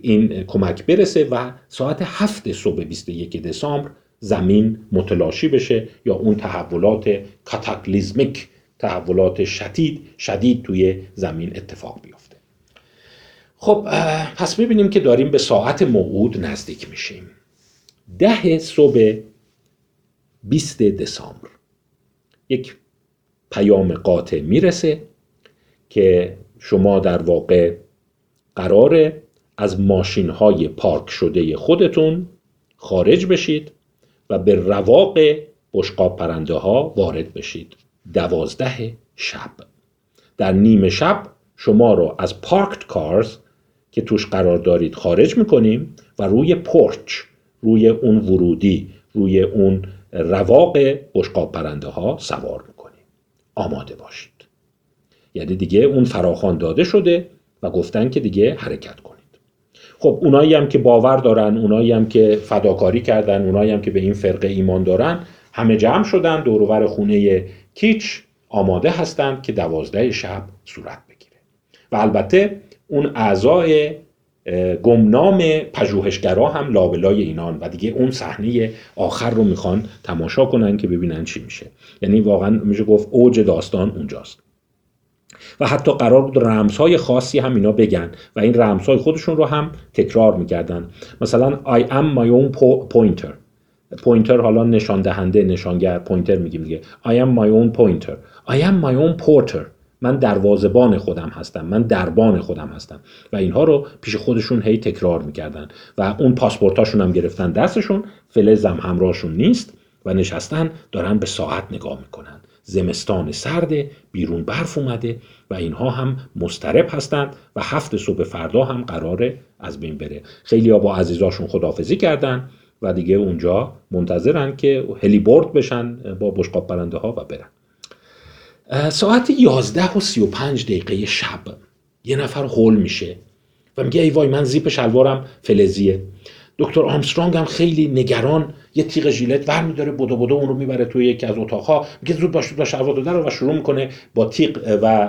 این کمک برسه و ساعت 7 صبح 21 دسامبر زمین متلاشی بشه یا اون تحولات کاتاکلیزمیک تحولات شدید شدید توی زمین اتفاق بیفته. خب پس می‌بینیم که داریم به ساعت موعود نزدیک میشیم. ده صبح 20 دسامبر. یک پیام قاطع می‌رسه که شما در واقع قرار از ماشین های پارک شده خودتون خارج بشید. و به رواق بشقاب پرنده ها وارد بشید. دوازده شب. در نیمه شب شما رو از پارکت کارز که توش قرار دارید خارج می‌کنیم و روی پورچ روی اون ورودی روی اون رواق بشقاب پرنده ها سوار می‌کنیم. آماده باشید. یعنی دیگه اون فراخان داده شده و گفتن که دیگه حرکت کنید. خب اونایی هم که باور دارن اونایی هم که فداکاری کردن اونایی هم که به این فرقه ایمان دارن همه جمع شدن دورور خونه کیچ آماده هستند که دوازده شب صورت بگیره. و البته اون اعضای گمنام پژوهشگرا هم لابلای اینان و دیگه اون صحنه آخر رو می‌خوان تماشا کنن که ببینن چی میشه. یعنی واقعا میشه گفت اوج داستان اونجاست. و حتی قرار بود رمزهای خاصی هم اینا بگن و این رمزهای خودشون رو هم تکرار می‌کردن. مثلا I am my own pointer. pointer حالا نشان دهنده نشانگر pointer میگیم دیگه. I am my own pointer. I am my own porter. من دروازبان خودم هستم. من دربان خودم هستم. و اینها رو پیش خودشون هی تکرار می‌کردن. و اون پاسپورتاشون هم گرفتن. دستشون فلزم همراهشون نیست و نشستن دارن به ساعت نگاه می‌کنن. زمستان سرده بیرون برف اومده و اینها هم مسترب هستند و هفت صبح فردا هم قراره از بین بره. خیلی ها با عزیزاشون خدافزی کردن و دیگه اونجا منتظرن که هلی بورد بشن با بشقاب پرنده ها و برن. ساعت 11 و 35 دقیقه شب یه نفر هول میشه و میگه ای وای من زیپ شلوارم فلزیه. دکتر آمسترانگ هم خیلی نگران یه تیغ ژیلت ور میداره بدو بدو اون رو می‌بره توی یکی از اتاقها. میگه زود باش با شلوار داده رو و شروع می‌کنه با تیغ و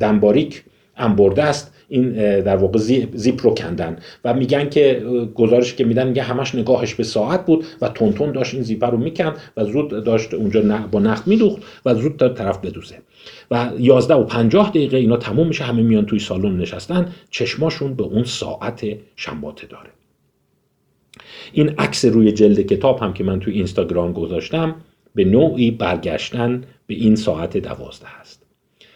دنباریک انبرده است. این در واقع زیپ رو کندن. و میگن که گزارش که میدن میگه همش نگاهش به ساعت بود و تونتون داشت این زیپ رو می‌کند و زود داشت اونجا با نخ میدوخت و زود تا طرف بدوزه. و 11 و 50 دقیقه اینا تموم میشه همه میان توی سالن نشستن. چشماشون به اون ساعت شنباته داره. این عکس روی جلد کتاب هم که من توی اینستاگرام گذاشتم به نوعی برگشتن به این ساعت دوازده هست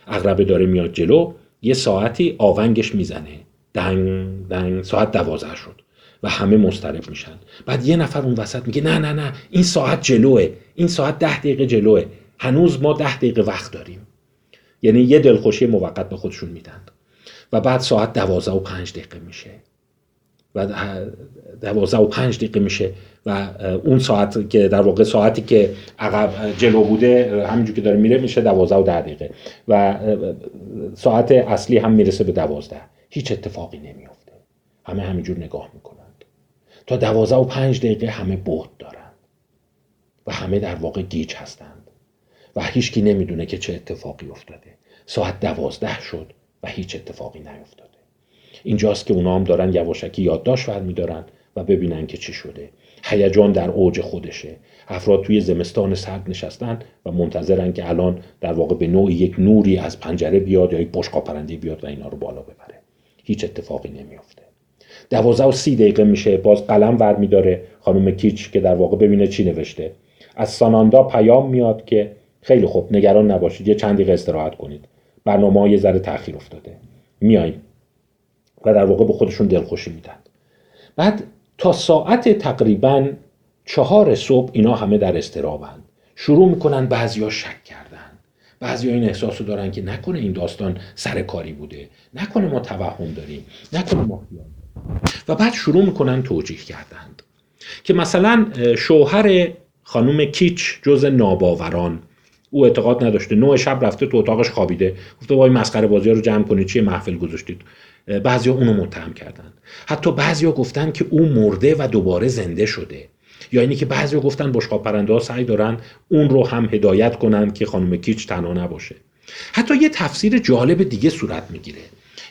اغربه داره میاد جلو یه ساعتی آونگش می‌زنه. دنگ دنگ ساعت دوازده شد و همه مسترب میشن. بعد یه نفر اون وسط میگه نه نه نه این ساعت جلوه این ساعت ده دقیقه جلوه. هنوز ما ده دقیقه وقت داریم. یعنی یه دلخوشی موقت به خودشون میدن. و بعد ساعت دوازده و پنج دقیقه میشه. و دوازده و پنج دقیقه میشه و اون ساعت که در واقع ساعتی که عقب جلو بوده همینجور که داره میره میشه دوازده و ده دقیقه. و ساعت اصلی هم می‌رسه به دوازده. هیچ اتفاقی نمیافته. همه همینجور نگاه می‌کنند. تا دوازده و پنج دقیقه همه بود دارند و همه در واقع گیج هستند. و هیچکی نمی‌دونه که چه اتفاقی افتاده. ساعت دوازده شد و هیچ اتفاقی نیفتاده اینجاست که اونا هم دارن یواشکی یادداشت میدارن و ببینن که چی شده. هیجان در اوج خودشه. افراد توی زمستان سرد نشستن و منتظرن که الان در واقع به نوعی یک نوری از پنجره بیاد یا یک بشقا پرنده بیاد و اینا رو بالا ببره. هیچ اتفاقی نمیافته. دوازده و سی دقیقه میشه. باز قلم ور میداره. خانم کیچ که در واقع ببینه چی نوشته. از ساناندا پیام میاد که خیلی خوب نگران نباشید. یه چند دقیقه استراحت کنید. برنامه یه ذره تاخیر افتاده. میایم و در واقع به خودشون دلخوشی میدن. بعد تا ساعت تقریبا چهار صبح اینا همه در استرابند شروع می‌کنن بعضیا شک کردن. بعضی این احساس دارن که نکنه این داستان سرکاری بوده. نکنه ما توهم داریم. نکنه ما و بعد شروع می‌کنن توجیه کردند. که مثلا شوهر خانم کیچ جز ناباوران. او اعتقاد نداشته. نوع شب رفته تو اتاقش خوابیده. گفته وای مسخره بازی رو جمع کنید چیه محفل گذاشتید؟ بعضیا اونو متهم کردند حتی بعضیا گفتن که او مرده و دوباره زنده شده. یا اینی که بعضی گفتن بشقاب پرنده ها سعی دارن اون رو هم هدایت کنن که خانم کیچ تنها نباشه. حتی یه تفسیر جالب دیگه صورت می‌گیره.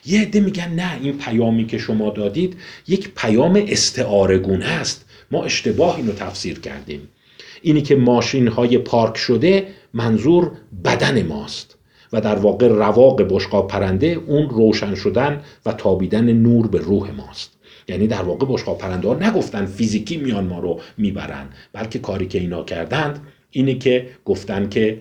یه عده میگن نه این پیامی که شما دادید یک پیام استعارگونه است. ما اشتباه اینو تفسیر کردیم. اینی که ماشین های پارک شده منظور بدن ماست. و در واقع رواق بشقاب پرنده اون روشن شدن و تابیدن نور به روح ماست. یعنی در واقع بشقاب پرنده ها نگفتن فیزیکی میان ما رو می‌برن بلکه کاری که اینا کردند اینه که گفتن که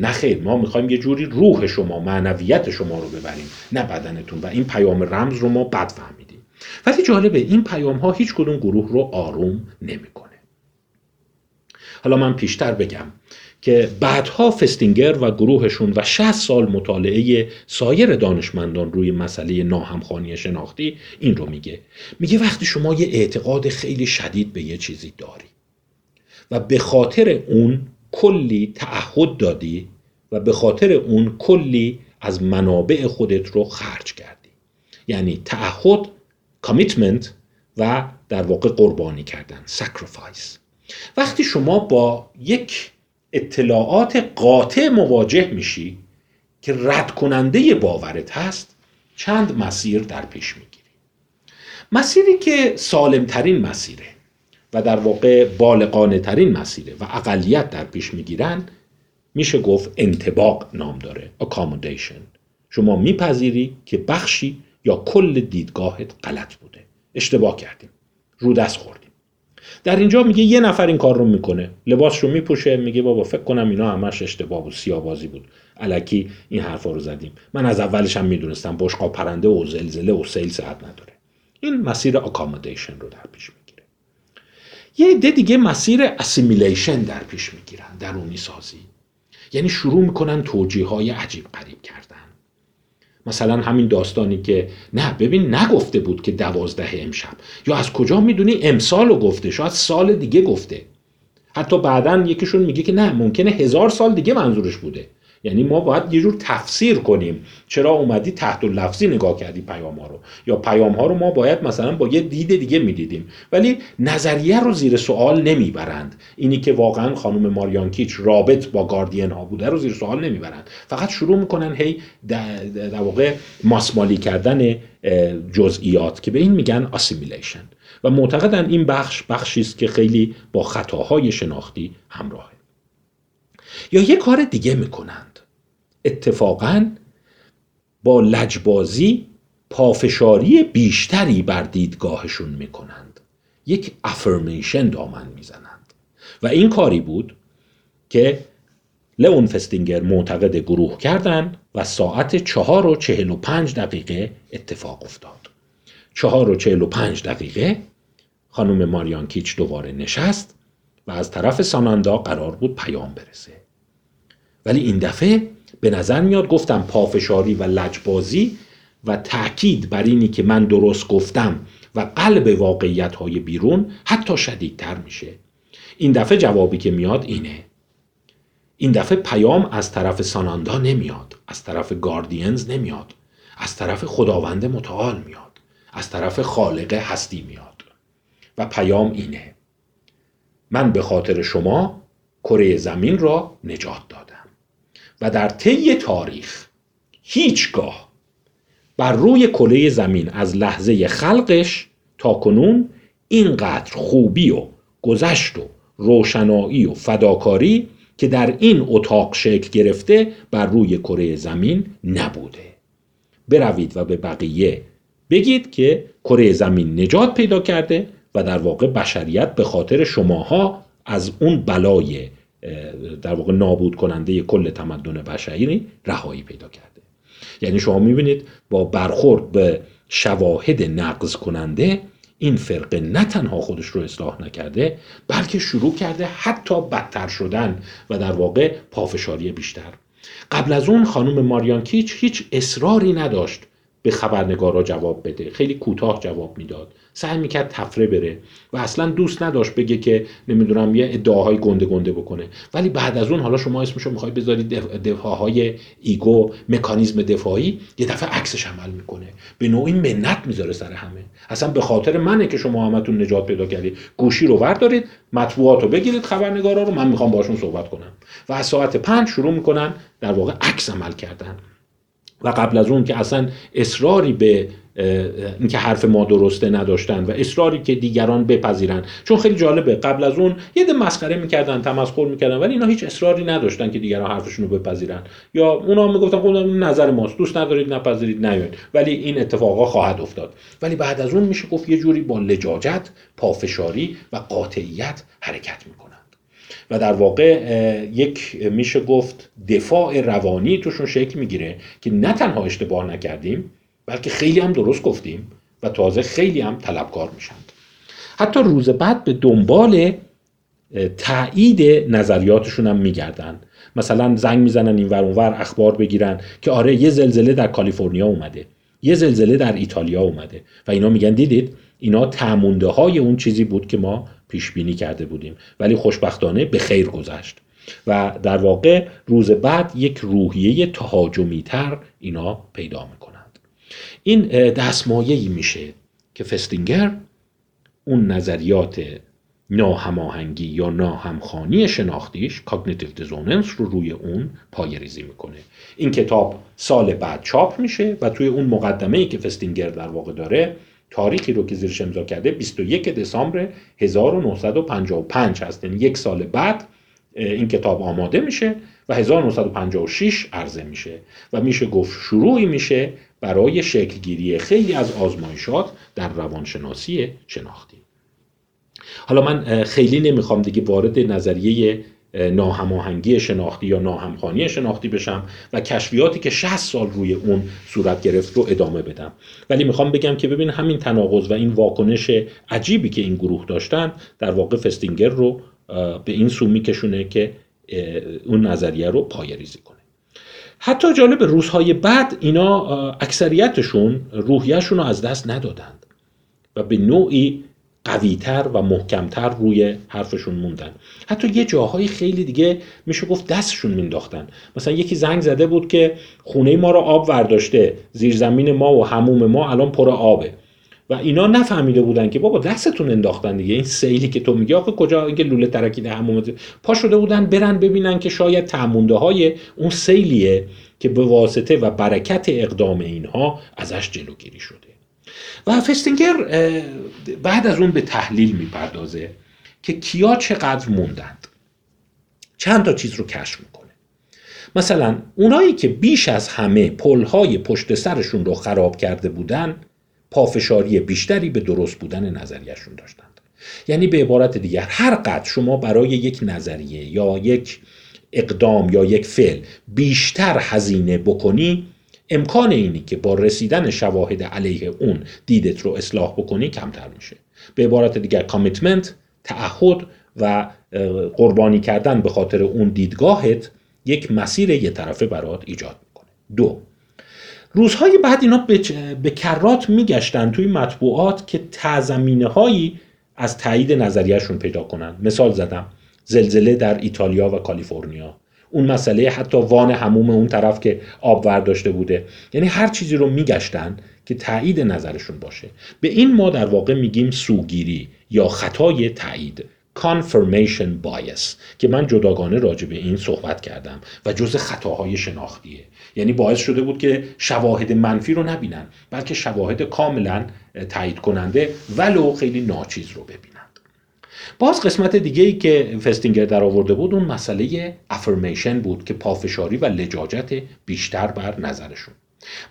نخیر ما می‌خوایم یه جوری روح شما معنویت شما رو ببریم نه بدنتون. و این پیام رمز رو ما بد فهمیدیم ولی جالبه این پیام ها هیچ کدوم گروه رو آروم نمی‌کنه. حالا من پیشتر بگم. که بعدها فستینگر و گروهشون و 60 سال مطالعه سایر دانشمندان روی مسئله ناهمخوانی شناختی این رو میگه. میگه وقتی شما یه اعتقاد خیلی شدید به یه چیزی داری و به خاطر اون کلی تعهد دادی و به خاطر اون کلی از منابع خودت رو خرج کردی. یعنی تعهد کامیتمنت و در واقع قربانی کردن sacrifice. وقتی شما با یک اطلاعات قاطع مواجه میشی که رد کننده باورت هست چند مسیر در پیش می‌گیری. مسیری که سالمترین مسیره و در واقع بالغانه ترین مسیره و اقلیت در پیش می‌گیرن میشه گفت انتباق نام داره accommodation. شما میپذیری که بخشی یا کل دیدگاهت غلط بوده. اشتباه کردیم. رو دست خوردیم در اینجا میگه یه نفر این کار رو می‌کنه. لباس رو میپوشه میگه بابا فکر کنم اینا همش اشتباه و سیابازی بود. علکی این حرفا رو زدیم. من از اولش هم می‌دونستم بشقا پرنده و زلزله و سیل صحت نداره. این مسیر accommodation رو در پیش می‌گیره. یه عده دیگه مسیر assimilation در پیش می‌گیرن درونی سازی. یعنی شروع می‌کنن توجیه های عجیب غریب کردن. مثلا همین داستانی که نه ببین نگفته بود که دوازده امشب. یا از کجا می‌دونی امسال رو گفته؟ شاید سال دیگه گفته. حتی بعدا یکیشون میگه که نه ممکنه هزار سال دیگه منظورش بوده. یعنی ما باید یه جور تفسیر کنیم. چرا اومدی تحت‌اللفظی نگاه کردی پیام ها رو؟ یا پیام ها رو ما باید مثلا با یه دید دیگه می‌دیدیم. ولی نظریه رو زیر سوال نمی‌برند. اینی که واقعا خانم ماریانکیچ رابط با گاردین ها بوده رو زیر سوال نمی‌برند. فقط شروع می‌کنن هی در واقع ماسمالی کردن جزئیات که به این میگن اسیمیلیشن و معتقدن این بخش بخشی است که خیلی با خطاهای شناختی همراهه. یا یه کار دیگه می‌کنن. اتفاقا با لجبازی پافشاری بیشتری بر دیدگاهشون می‌کنند. یک افرمیشن دامن می‌زنند. و این کاری بود که لئون فستینگر معتقد گروه کردند و ساعت چهار و چهل و پنج دقیقه اتفاق افتاد. چهار و چهل و پنج دقیقه خانم ماریان کیچ دوباره نشست و از طرف ساناندا قرار بود پیام برسه. ولی این دفعه به نظر میاد گفتم پافشاری و لجبازی و تاکید بر اینی که من درست گفتم و قلب واقعیت های بیرون حتی شدیدتر میشه. این دفعه جوابی که میاد اینه. این دفعه پیام از طرف ساناندا نمیاد از طرف گاردینز نمیاد از طرف خداوند متعال میاد از طرف خالق هستی میاد. و پیام اینه. من به خاطر شما کره زمین را نجات و در طی تاریخ هیچگاه بر روی کله زمین از لحظه خلقش تا کنون اینقدر خوبی و گذشت و روشنایی و فداکاری که در این اتاق شکل گرفته بر روی کره زمین نبوده. بروید و به بقیه بگید که کره زمین نجات پیدا کرده و در واقع بشریت به خاطر شماها از اون بلای در واقع نابود کننده کل تمدن بشری رهایی پیدا کرده. یعنی شما می‌بینید با برخورد به شواهد نقض کننده این فرقه نه تنها خودش رو اصلاح نکرده بلکه شروع کرده حتی بدتر شدن و در واقع پافشاری بیشتر. قبل از اون خانم ماریان کیچ هیچ اصراری نداشت به خبرنگارا جواب بده. خیلی کوتاه جواب می‌داد. سعی می‌کرد تفره بره و اصلا دوست نداشت بگه که نمی‌دونم یه ادعاهای گنده گنده بکنه. ولی بعد از اون حالا شما اسمشو می‌خوای بذارید دفاعهای ایگو مکانیزم دفاعی یه دفعه عکسش عمل می‌کنه. به نوعی منت می‌ذاره سر همه. اصلا به خاطر منه که شما همتون نجات پیدا کردید. گوشی رو وردارید مطبوعات رو بگیرید خبرنگارا رو. من می‌خوام باشون صحبت کنم. و از ساعت پنج شروع می‌کنن در واقع عکس عمل کردن. و قبل از اون که اصلا اصراری به اینکه حرف ما درسته نداشتن و اصراری که دیگران بپذیرن. چون خیلی جالبه قبل از اون یه ده مسخره می‌کردن تمسخر می‌کردن ولی اینا هیچ اصراری نداشتن که دیگران حرفشون رو بپذیرن. یا اونا می‌گفتن خب نظر ماست. دوست ندارید نپذیرید نیاین ولی این اتفاقا خواهد افتاد. ولی بعد از اون میشه گفت یه جوری با لجاجت پافشاری و قاطعیت حرکت می‌کنن و در واقع یک میشه گفت دفاع روانی توشون شکل می‌گیره که نه تنها اشتباه نکردیم بلکه خیلی هم درست گفتیم و تازه خیلی هم طلبکار میشند. حتی روز بعد به دنبال تایید نظریاتشون هم میگردن. مثلا زنگ می‌زنن این ور اونور اخبار بگیرن که آره یه زلزله در کالیفرنیا اومده. یه زلزله در ایتالیا اومده. و اینا میگن دیدید؟ اینا تعمونده های اون چیزی بود که ما پیش بینی کرده بودیم. ولی خوشبختانه به خیر گذشت. و در واقع روز بعد یک روحیه تهاجمی تر اینا پیدا می‌کنند این دستمایه‌ای میشه که فستینگر اون نظریات ناهماهنگی یا ناهمخوانی شناختیش cognitive dissonance رو روی اون پایه ریزی می‌کنه. این کتاب سال بعد چاپ میشه و توی اون مقدمه ای که فستینگر در واقع داره تاریخی رو که زیرش امضا کرده 21 دسامبر 1955 هست. یعنی یک سال بعد این کتاب آماده میشه و 1956 عرضه میشه. و میشه گفت شروعی میشه برای شکلگیری خیلی از آزمایشات در روانشناسی شناختی. حالا من خیلی نمی‌خوام دیگه وارد نظریه ناهماهنگی شناختی یا ناهمخانی شناختی بشم و کشفیاتی که 60 سال روی اون صورت گرفت رو ادامه بدم. ولی می‌خوام بگم که ببین همین تناقض و این واکنش عجیبی که این گروه داشتن در واقع فستینگر رو به این سو میکشونه که اون نظریه رو پایریزی کنه. حتی جالب روزهای بعد اینا اکثریتشون روحیهشون رو از دست ندادند و به نوعی قویتر و محکمتر روی حرفشون موندن. حتی یه جاهای خیلی دیگه میشه گفت دستشون مینداختن. مثلا یکی زنگ زده بود که خونه ما رو آب ورداشته زیرزمین ما و هموم ما الان پر آبه. و اینا نفهمیده بودن که بابا دستتون انداختن دیگه. این سیلی که تو میگی آخه کجا اینکه لوله ترکیده هموم پا شده بودن برن ببینن که شاید تعمونده های اون سیلیه که به واسطه و برکت اقدام اینها ازش جلوگیری شده. و فستینگر بعد از اون به تحلیل می‌پردازه که کیا چقدر موندند. چند تا چیز رو کشف می‌کنه. مثلا اونایی که بیش از همه پلهای پشت سرشون رو خراب کرده بودن پافشاری بیشتری به درست بودن نظریهشون داشتند. یعنی به عبارت دیگر هر قدر شما برای یک نظریه یا یک اقدام یا یک فعل بیشتر هزینه بکنی امکان اینی که با رسیدن شواهد علیه اون دیدت رو اصلاح بکنی کمتر میشه. به عبارت دیگر کامیتمنت تعهد و قربانی کردن به خاطر اون دیدگاهت یک مسیر یه طرفه برات ایجاد می‌کنه. دو روزهای بعد اینا به کرات میگشتن توی مطبوعات که تزمینه هایی از تایید نظریهشون پیدا کنن. مثال زدم زلزله در ایتالیا و کالیفرنیا. اون مسئله حتی وان هموم اون طرف که آب ورداشته بوده. یعنی هر چیزی رو میگشتن که تایید نظرشون باشه. به این ما در واقع میگیم سوگیری یا خطای تایید. Confirmation bias که من جداگانه راجع به این صحبت کردم و جز خطاهای شناختیه. یعنی باعث شده بود که شواهد منفی رو نبینن بلکه شواهد کاملا تایید کننده ولو خیلی ناچیز رو ببینن باز قسمت دیگه ای که فستینگر در آورده بود اون مسئله افرمیشن بود که پافشاری و لجاجت بیشتر بر نظرشون.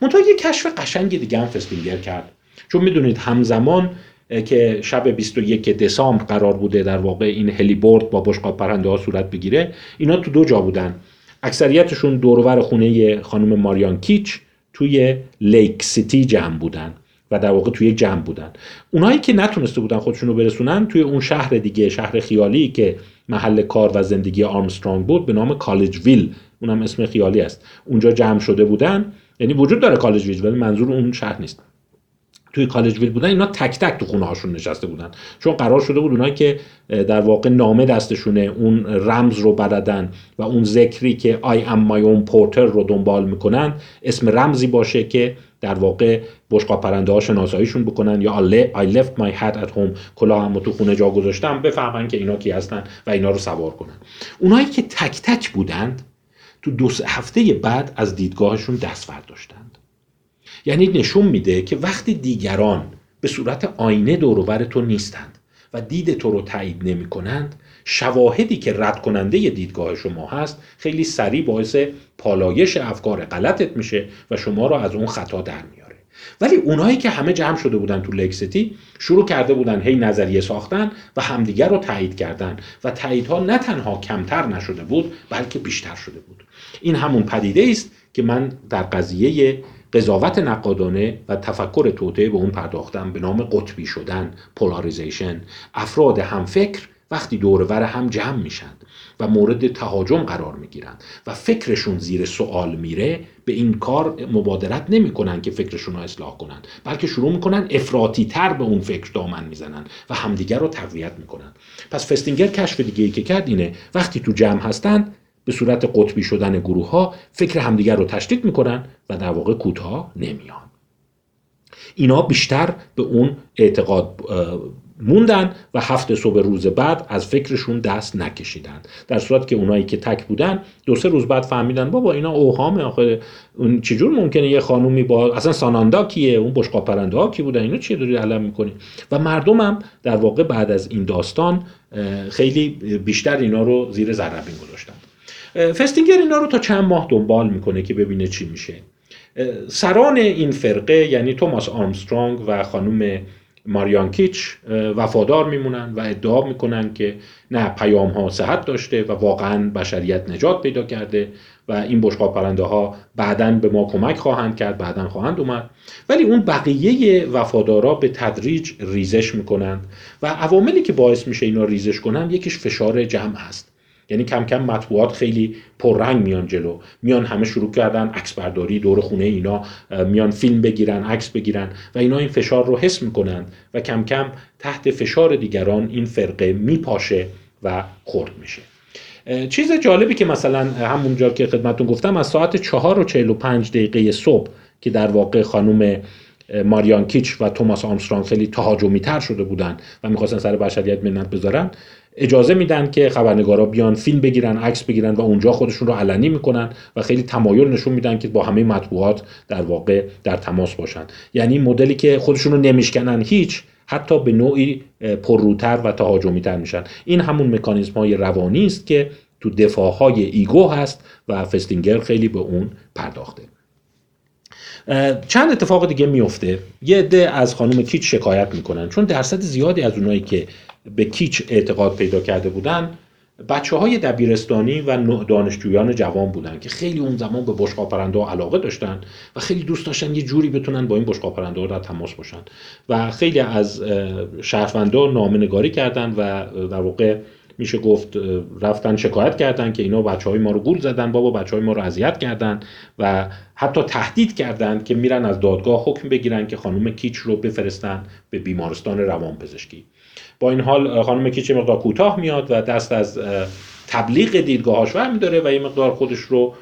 منتها یه کشف قشنگ دیگه هم فستینگر کرد. چون می‌دونید همزمان که شب 21 دسامبر قرار بوده در واقع این هلی‌برد با بشقاب پرنده ها صورت بگیره. اینا تو دو جا بودن. اکثریتشون دورور خونه خانم ماریان کیچ توی لیک سیتی جمع بودن و در واقع توی جمع بودن. اونایی که نتونسته بودن خودشون رو برسونن توی اون شهر دیگه شهر خیالی که محل کار و زندگی آرمسترانگ بود به نام کالج ویل اونم اسم خیالی است. اونجا جمع شده بودن. یعنی وجود داره کالج ویل ولی منظور اون شهر نیست. توی کالج ویل بودن اینا تک تک تو خونه هاشون نشسته بودن. چون قرار شده بود اونایی که در واقع نامه دستشونه اون رمز رو بلدن و اون ذکری که I am my own porter رو دنبال می‌کنن اسم رمزی باشه که در واقع بشقا پرنده ها شناساییشون بکنن یا I left my hat at home کلاهم تو خونه جا گذاشتم بفهمن که اینا کی هستن و اینا رو سوار کنن. اونایی که تک تک بودند تو دو هفته بعد از دیدگاهشون دست داشتند یعنی نشون میده که وقتی دیگران به صورت آینه دوروبر تو نیستند و دید تو رو تایید نمی کنند شواهدی که رد کننده دیدگاه شما هست خیلی سریع باعث پالایش افکار غلطت میشه و شما رو از اون خطا در میاره. ولی اونایی که همه جمع شده بودن تو لکسیتی شروع کرده بودن هی نظریه ساختن و همدیگر رو تایید کردن و تاییدها نه تنها کمتر نشده بود بلکه بیشتر شده بود. این همون پدیده است که من در قضیه قضاوت نقادانه و تفکر توطعه به اون پرداختم به نام قطبی شدن پولاریزیشن افراد همفکر وقتی دورور هم جمع میشن و مورد تهاجم قرار می‌گیرند و فکرشون زیر سوال میره به این کار مبادرت نمی‌کنن که فکرشون رو اصلاح کنند بلکه شروع می‌کنن افراطی تر به اون فکر دامن می‌زنن و همدیگر رو تقویت می‌کنن. پس فستینگر کشف دیگه ای که کرد اینه وقتی تو جمع هستند به صورت قطبی شدن گروه ها فکر همدیگر رو تشدید می‌کنن و در واقع کوتاه نمیان. اینا بیشتر به اون اعتقاد موندن و هفت صبح روز بعد از فکرشون دست نکشیدن. در صورت که اونایی که تک بودن دو سه روز بعد فهمیدن بابا اینا اوهامه آخه اون چجور ممکنه یه خانومی با اصلا ساناندا کیه؟ اون بشقا پرنده ها کی بودن؟ اینا چیه داری علم می‌کنی؟ و مردم هم در واقع بعد از این داستان خیلی بیشتر اینا رو زیر ذربین گذاشتن. فستینگر اینا رو تا چند ماه دنبال می‌کنه که ببینه چی میشه. سران این فرقه یعنی توماس آرمسترانگ و خانم ماریان کیچ وفادار میمونن و ادعا می‌کنن که نه پیام ها صحت داشته و واقعا بشریت نجات پیدا کرده و این بشقا پرنده ها بعدا به ما کمک خواهند کرد بعدا خواهند اومد. ولی اون بقیه وفادارا به تدریج ریزش می‌کنند و عواملی که باعث میشه اینا ریزش کنن یکیش فشار جمع است. یعنی کم کم مطبوعات خیلی پررنگ میان جلو. میان همه شروع کردن عکس برداری دور خونه اینا میان فیلم بگیرن عکس بگیرن و اینا این فشار رو حس می‌کنن و کم کم تحت فشار دیگران این فرقه میپاشه و خرد میشه. چیز جالبی که مثلا همونجا که خدمتون گفتم از ساعت چهار و چهل و پنج دقیقه صبح که در واقع خانم ماریان کیچ و توماس آرمسترانگ خیلی تهاجمی تر شده بودن و می‌خواستن سر بشریت منت بذارن اجازه میدن که خبرنگارا بیان فیلم بگیرن عکس بگیرن و اونجا خودشون رو علنی می‌کنن و خیلی تمایل نشون میدن که با همه مطبوعات در واقع در تماس باشن. یعنی مدلی که خودشون رو نمی‌شکنن هیچ حتی به نوعی پرروتر و تهاجمی تر میشن. این همون مکانیزم های روانی است که تو دفاع های ایگو هست و فستینگر خیلی به اون پرداخته. چند اتفاق دیگه میفته یه عده از خانم کیچ شکایت می‌کنن. چون درصد زیادی از اونایی که به کیچ اعتقاد پیدا کرده بودن بچه های دبیرستانی و دانشجویان جوان بودن که خیلی اون زمان به بشقا پرنده علاقه داشتن و خیلی دوست داشتن یه جوری بتونن با این بشقا پرنده در تماس باشن. و خیلی از شهروندان نامنگاری کردن و در واقع میشه گفت رفتن شکایت کردن که اینا بچه های ما رو گول زدن بابا بچه های ما رو اذیت کردن و حتی تهدید کردند که میرن از دادگاه حکم بگیرن که خانم کیچ رو بفرستن به بیمارستان روانپزشکی. با این حال خانم کیچ مقدار کوتاه میاد و دست از تبلیغ دیدگاهاش داره و یه مقدار خودش رو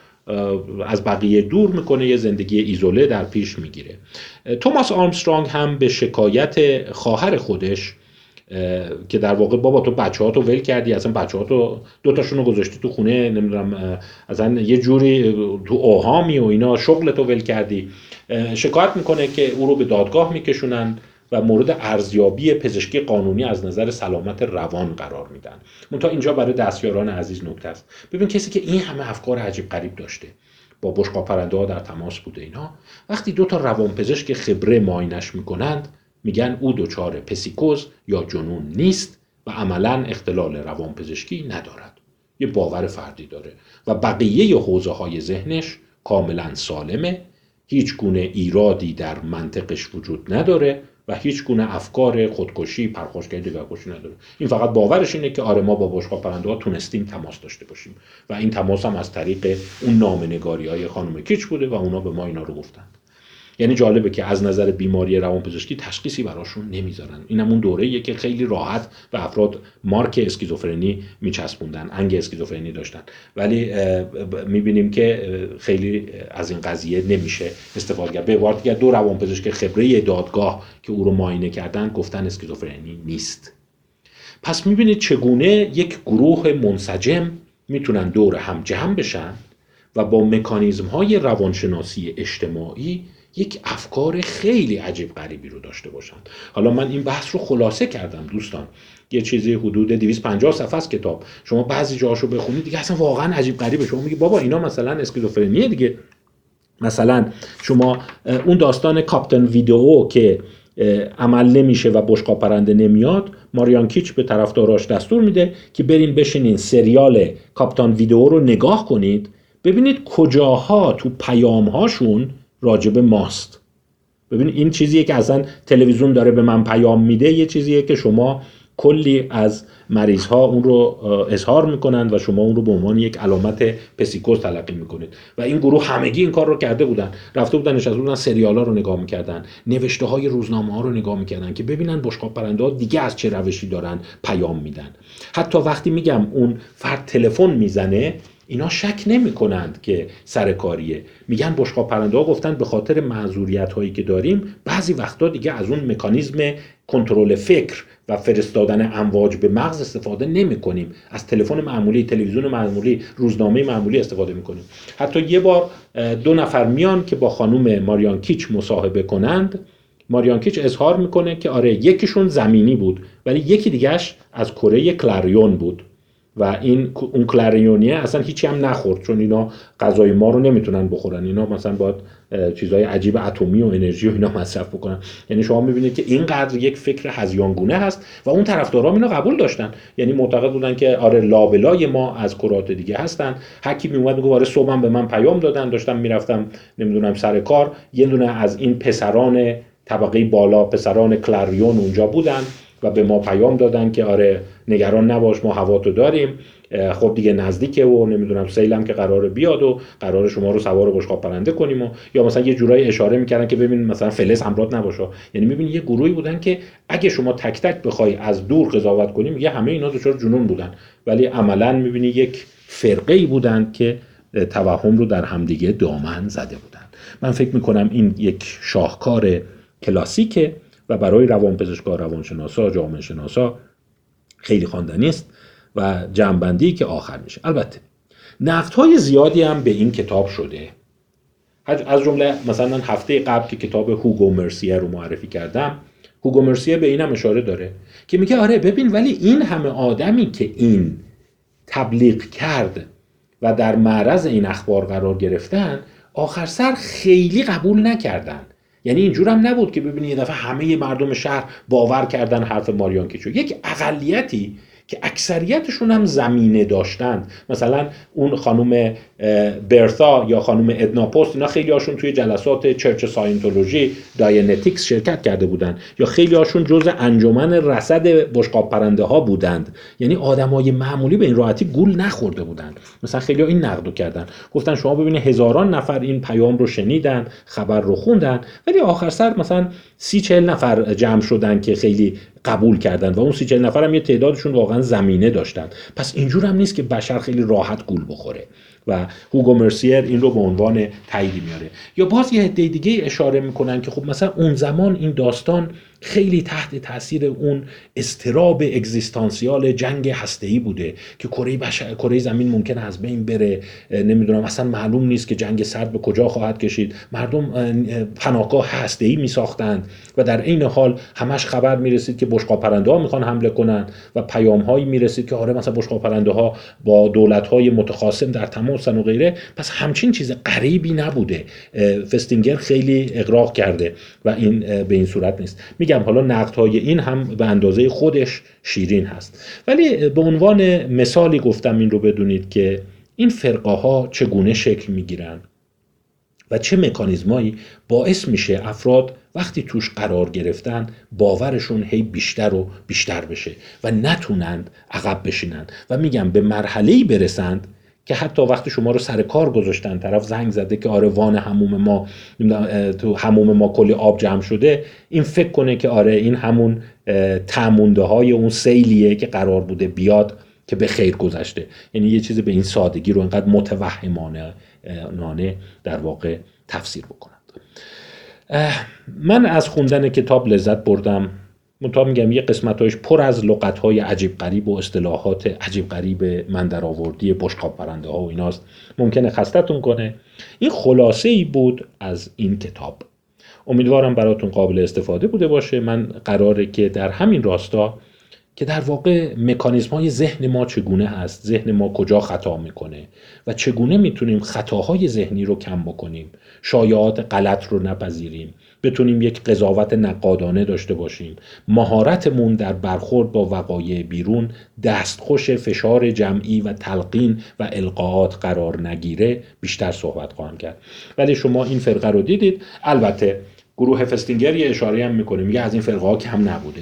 از بقیه دور می‌کنه یه زندگی ایزوله در پیش می‌گیره. توماس آرمسترانگ هم به شکایت خواهر خودش که در واقع بابا تو بچه ها تو ول کردی اصلا بچه ها تو دو تاشون رو گذاشتی تو خونه نمی‌دونم اصلا یه جوری تو اوهامی و اینا شغل تو ول کردی. شکایت می‌کنه که او رو به دادگاه میکشونن. و مورد ارزیابی پزشکی قانونی از نظر سلامت روان قرار میدن. منتها اینجا برای دستیاران عزیز نکته است. ببین کسی که این همه افکار عجیب غریب داشته با بشقا پرنده ها در تماس بوده اینا وقتی دو تا روانپزشک خبره ماینش می‌کنند میگن او دچار پسیکوز یا جنون نیست و عملا اختلال روانپزشکی ندارد. یه باور فردی داره. و بقیه حوزه های ذهنش کاملا سالمه. هیچ گونه ایرادی در منطقش وجود نداره و هیچ گونه افکار خودکشی پرخاشگری دگرکشی نداره. این فقط باورش اینه که آره ما با بشقاب پرنده ها تونستیم تماس داشته باشیم. و این تماس هم از طریق اون نامنگاری های خانم کیچ بوده و اونا به ما اینا رو گفتند یعنی جالبه که از نظر بیماری روانپزشکی تشخیصی براشون نمی‌ذارن. اینم اون دوره که خیلی راحت و افراد مارک اسکیزوفرنی میچسبوندن انگ اسکیزوفرنی داشتن. ولی می‌بینیم که خیلی از این قضیه نمیشه استفاده کرد. به عبارت دیگه دو روانپزشک خبره دادگاه که او رو معاینه کردن گفتن اسکیزوفرنی نیست. پس می‌بینید چگونه یک گروه منسجم می‌تونن دور هم جمع بشن و با مکانیزم های روانشناسی اجتماعی یک افکار خیلی عجیب غریبی رو داشته باشند. حالا من این بحث رو خلاصه کردم دوستان. یه چیزی حدود 250 صفحه است کتاب. شما بعضی جاهاشو بخونید دیگه اصلا واقعا عجیب غریبه. شما میگی بابا اینا مثلا اسکیزوفرنیه دیگه. مثلا شما اون داستان کاپتن ویدئو که عمل نمیشه و بشقا پرنده نمیاد ماریان کیچ به طرفداراش دستور میده که برین بشینین سریال کاپتان ویدئو رو نگاه کنید. ببینید کجاها تو پیام هاشون راجب ماست. ببین این چیزیه که اصلا تلویزیون داره به من پیام میده یه چیزیه که شما کلی از مریض ها اون رو اظهار می‌کنند و شما اون رو به عنوان یک علامت پسیکوز تلقی می‌کنید. و این گروه همگی این کار رو کرده بودن. رفته بودن نشسته بودن سریال ها رو نگاه می‌کردن. نوشته های روزنامه ها رو نگاه می‌کردن که ببینن بشقاب پرنده ها دیگه از چه روشی دارن پیام میدن. حتی وقتی میگم اون فرد تلفن می‌زنه اینا شک نمی کنند که سرکاریه میگن بشقاب پرنده ها گفتن به خاطر معذوریت هایی که داریم بعضی وقتا دیگه از اون مکانیزم کنترل فکر و فرستادن امواج به مغز استفاده نمی کنیم از تلفن معمولی تلویزیون معمولی روزنامه معمولی استفاده می کنیم حتی یه بار دو نفر میان که با خانوم ماریان کیچ مصاحبه کنند. ماریان کیچ اظهار می‌کنه که آره یکیشون زمینی بود ولی یکی دیگهش از کره کلاریون بود. و این اون کلاریونیه اصلا هیچی هم نخورد چون اینا غذای ما رو نمی‌تونن بخورن. اینا مثلا باید چیزهای عجیب اتمی و انرژی و اینا مصرف بکنن. یعنی شما می‌بینید که اینقدر یک فکر هزیانگونه هست و اون طرفدارا اینا قبول داشتن. یعنی معتقد بودن که آره لابلای ما از کرات دیگه هستن. حکی میومد میگه آره صبحم به من پیام دادن. داشتم می‌رفتم نمی‌دونم سر کار. یه دونه از این پسران طبقه بالا پسران کلاریون اونجا بودن. و به ما پیام دادن که آره نگران نباش ما هوا تو داریم خب دیگه نزدیکه و نمی‌دونم سیلم که قرار بیاد و قرار شما رو سوار بشقاب پرنده کنیم و یا مثلا یه جورایی اشاره می‌کردن که ببین مثلا فلز همراه نباشه یعنی می‌بینی یه گروهی بودن که اگه شما تک تک بخوای از دور قضاوت کنیم میگه همه اینا دچار جنون بودن. ولی عملا می‌بینی یک فرقه ای بودن که توهم رو در همدیگه دامن زده بودن. من فکر می‌کنم این یک شاهکار کلاسیکه. و برای روانپزشکا روانشناسا جامعه شناسا خیلی خواندنی است و جنبندی که آخر میشه. البته نقد های زیادی هم به این کتاب شده. از جمله مثلا هفته قبل که کتاب هوگو مرسیه رو معرفی کردم هوگو مرسیه به اینم اشاره داره که میگه آره ببین ولی این همه آدمی که این تبلیغ کرد و در معرض این اخبار قرار گرفتن آخر سر خیلی قبول نکردن. یعنی اینجور هم نبود که ببینید یه دفعه همه مردم شهر باور کردن حرف ماریان کیچو یک اقلیتی که اکثریتشون هم زمینه داشتند مثلا اون خانم برتا یا خانم ادناپوست اینا خیلی هاشون توی جلسات church ساینتولوژی داینتیکس شرکت کرده بودند یا خیلی هاشون جز انجمن رصد بشقاب پرنده ها بودند. یعنی آدمای معمولی به این راحتی گول نخورده بودند. مثلا خیلی این نقدو کردن. گفتن شما ببینید هزاران نفر این پیام رو شنیدن خبر رو خوندن ولی آخر سر مثلا سی چهل نفر جمع شدن که خیلی قبول کردن و اون سی چهل نفر هم یه تعدادشون واقعا زمینه داشتن. پس اینجور هم نیست که بشر خیلی راحت گول بخوره و هوگو مرسیر این رو به عنوان تاییدی میاره. یا باز یه عده دیگه اشاره می‌کنن که خب مثلا اون زمان این داستان خیلی تحت تاثیر اون استراب اگزیستانسیال جنگ هسته‌ای بوده که کره بشر کره زمین ممکن از بین بره. نمی‌دونم اصلا معلوم نیست که جنگ سرد به کجا خواهد کشید. مردم پناهگاه هسته‌ای می ساختند و در این حال همش خبر می‌رسید که بشقاب پرنده ها می‌خوان حمله کنند و پیام هایی می‌رسید که آره مثلا بشقاب پرنده ها با دولت های متخاصم در تماسن و غیره. پس همچین چیز غریبی نبوده. فستینگر خیلی اقراق کرده و این به این صورت نیست. میگم حالا نقد های این هم به اندازه خودش شیرین هست. ولی به عنوان مثالی گفتم این رو بدونید که این فرقه ها چگونه شکل می‌گیرن و چه مکانیزمایی باعث میشه افراد وقتی توش قرار گرفتن باورشون هی بیشتر و بیشتر بشه و نتونند عقب بشینند. و میگم به مرحله برسند که حتی وقتی شما رو سر کار گذاشتن طرف زنگ زده که آره وان هموم ما تو هموم ما کلی آب جمع شده این فکر کنه که آره این همون تمونده های اون سیلیه که قرار بوده بیاد که به خیر گذشته. یعنی یه چیزی به این سادگی رو انقدر متوهمانه نانه در واقع تفسیر بکنند. من از خوندن کتاب لذت بردم. منتها میگم یه قسمتهایش پر از لغت های عجیب غریب و اصطلاحات عجیب غریب من در آوردی بشقاب پرنده ها و ایناست. ممکنه خستتون کنه. این خلاصه ای بود از این کتاب. امیدوارم براتون قابل استفاده بوده باشه. من قراره که در همین راستا که در واقع مکانیزم های ذهن ما چگونه هست ذهن ما کجا خطا می‌کنه و چگونه می‌تونیم خطاهای ذهنی رو کم بکنیم شایعات غلط رو نپذیریم. بتونیم یک قضاوت نقادانه داشته باشیم. مهارتمون در برخورد با وقایع بیرون دستخوش فشار جمعی و تلقین و القاعات قرار نگیره بیشتر صحبت خواهم کرد. ولی شما این فرقه رو دیدید. البته گروه فستینگر یه اشاره هم می‌کنه. میگه از این فرقه ها کم نبوده.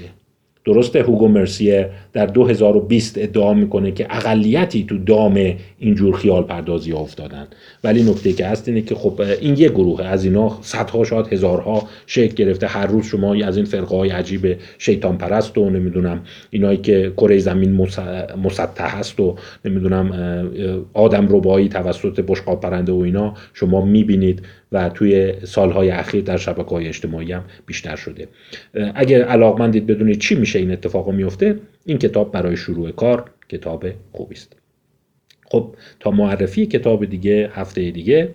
درسته هوگو مرسیه در 2020 ادعا می‌کنه که اقلیتی تو دام اینجور خیال پردازی افتادن. ولی نکته که هست اینه که خب این یه گروه از اینا صدها شاید هزارها شکل گرفته. هر روز شما از این فرقه های عجیب شیطان پرست و نمی‌دونم اینایی که کره زمین مسطح هست و نمی‌دونم آدم ربایی توسط بشقاب پرنده و اینا شما می‌بینید و توی سالهای اخیر در شبکه های اجتماعی هم بیشتر شده. اگر علاقمندید بدونید چی میشه این اتفاق میفته این کتاب برای شروع کار کتاب خوبی است. خب تا معرفی کتاب دیگه هفته دیگه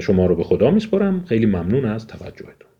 شما رو به خدا میسپرم خیلی ممنون از توجهتون.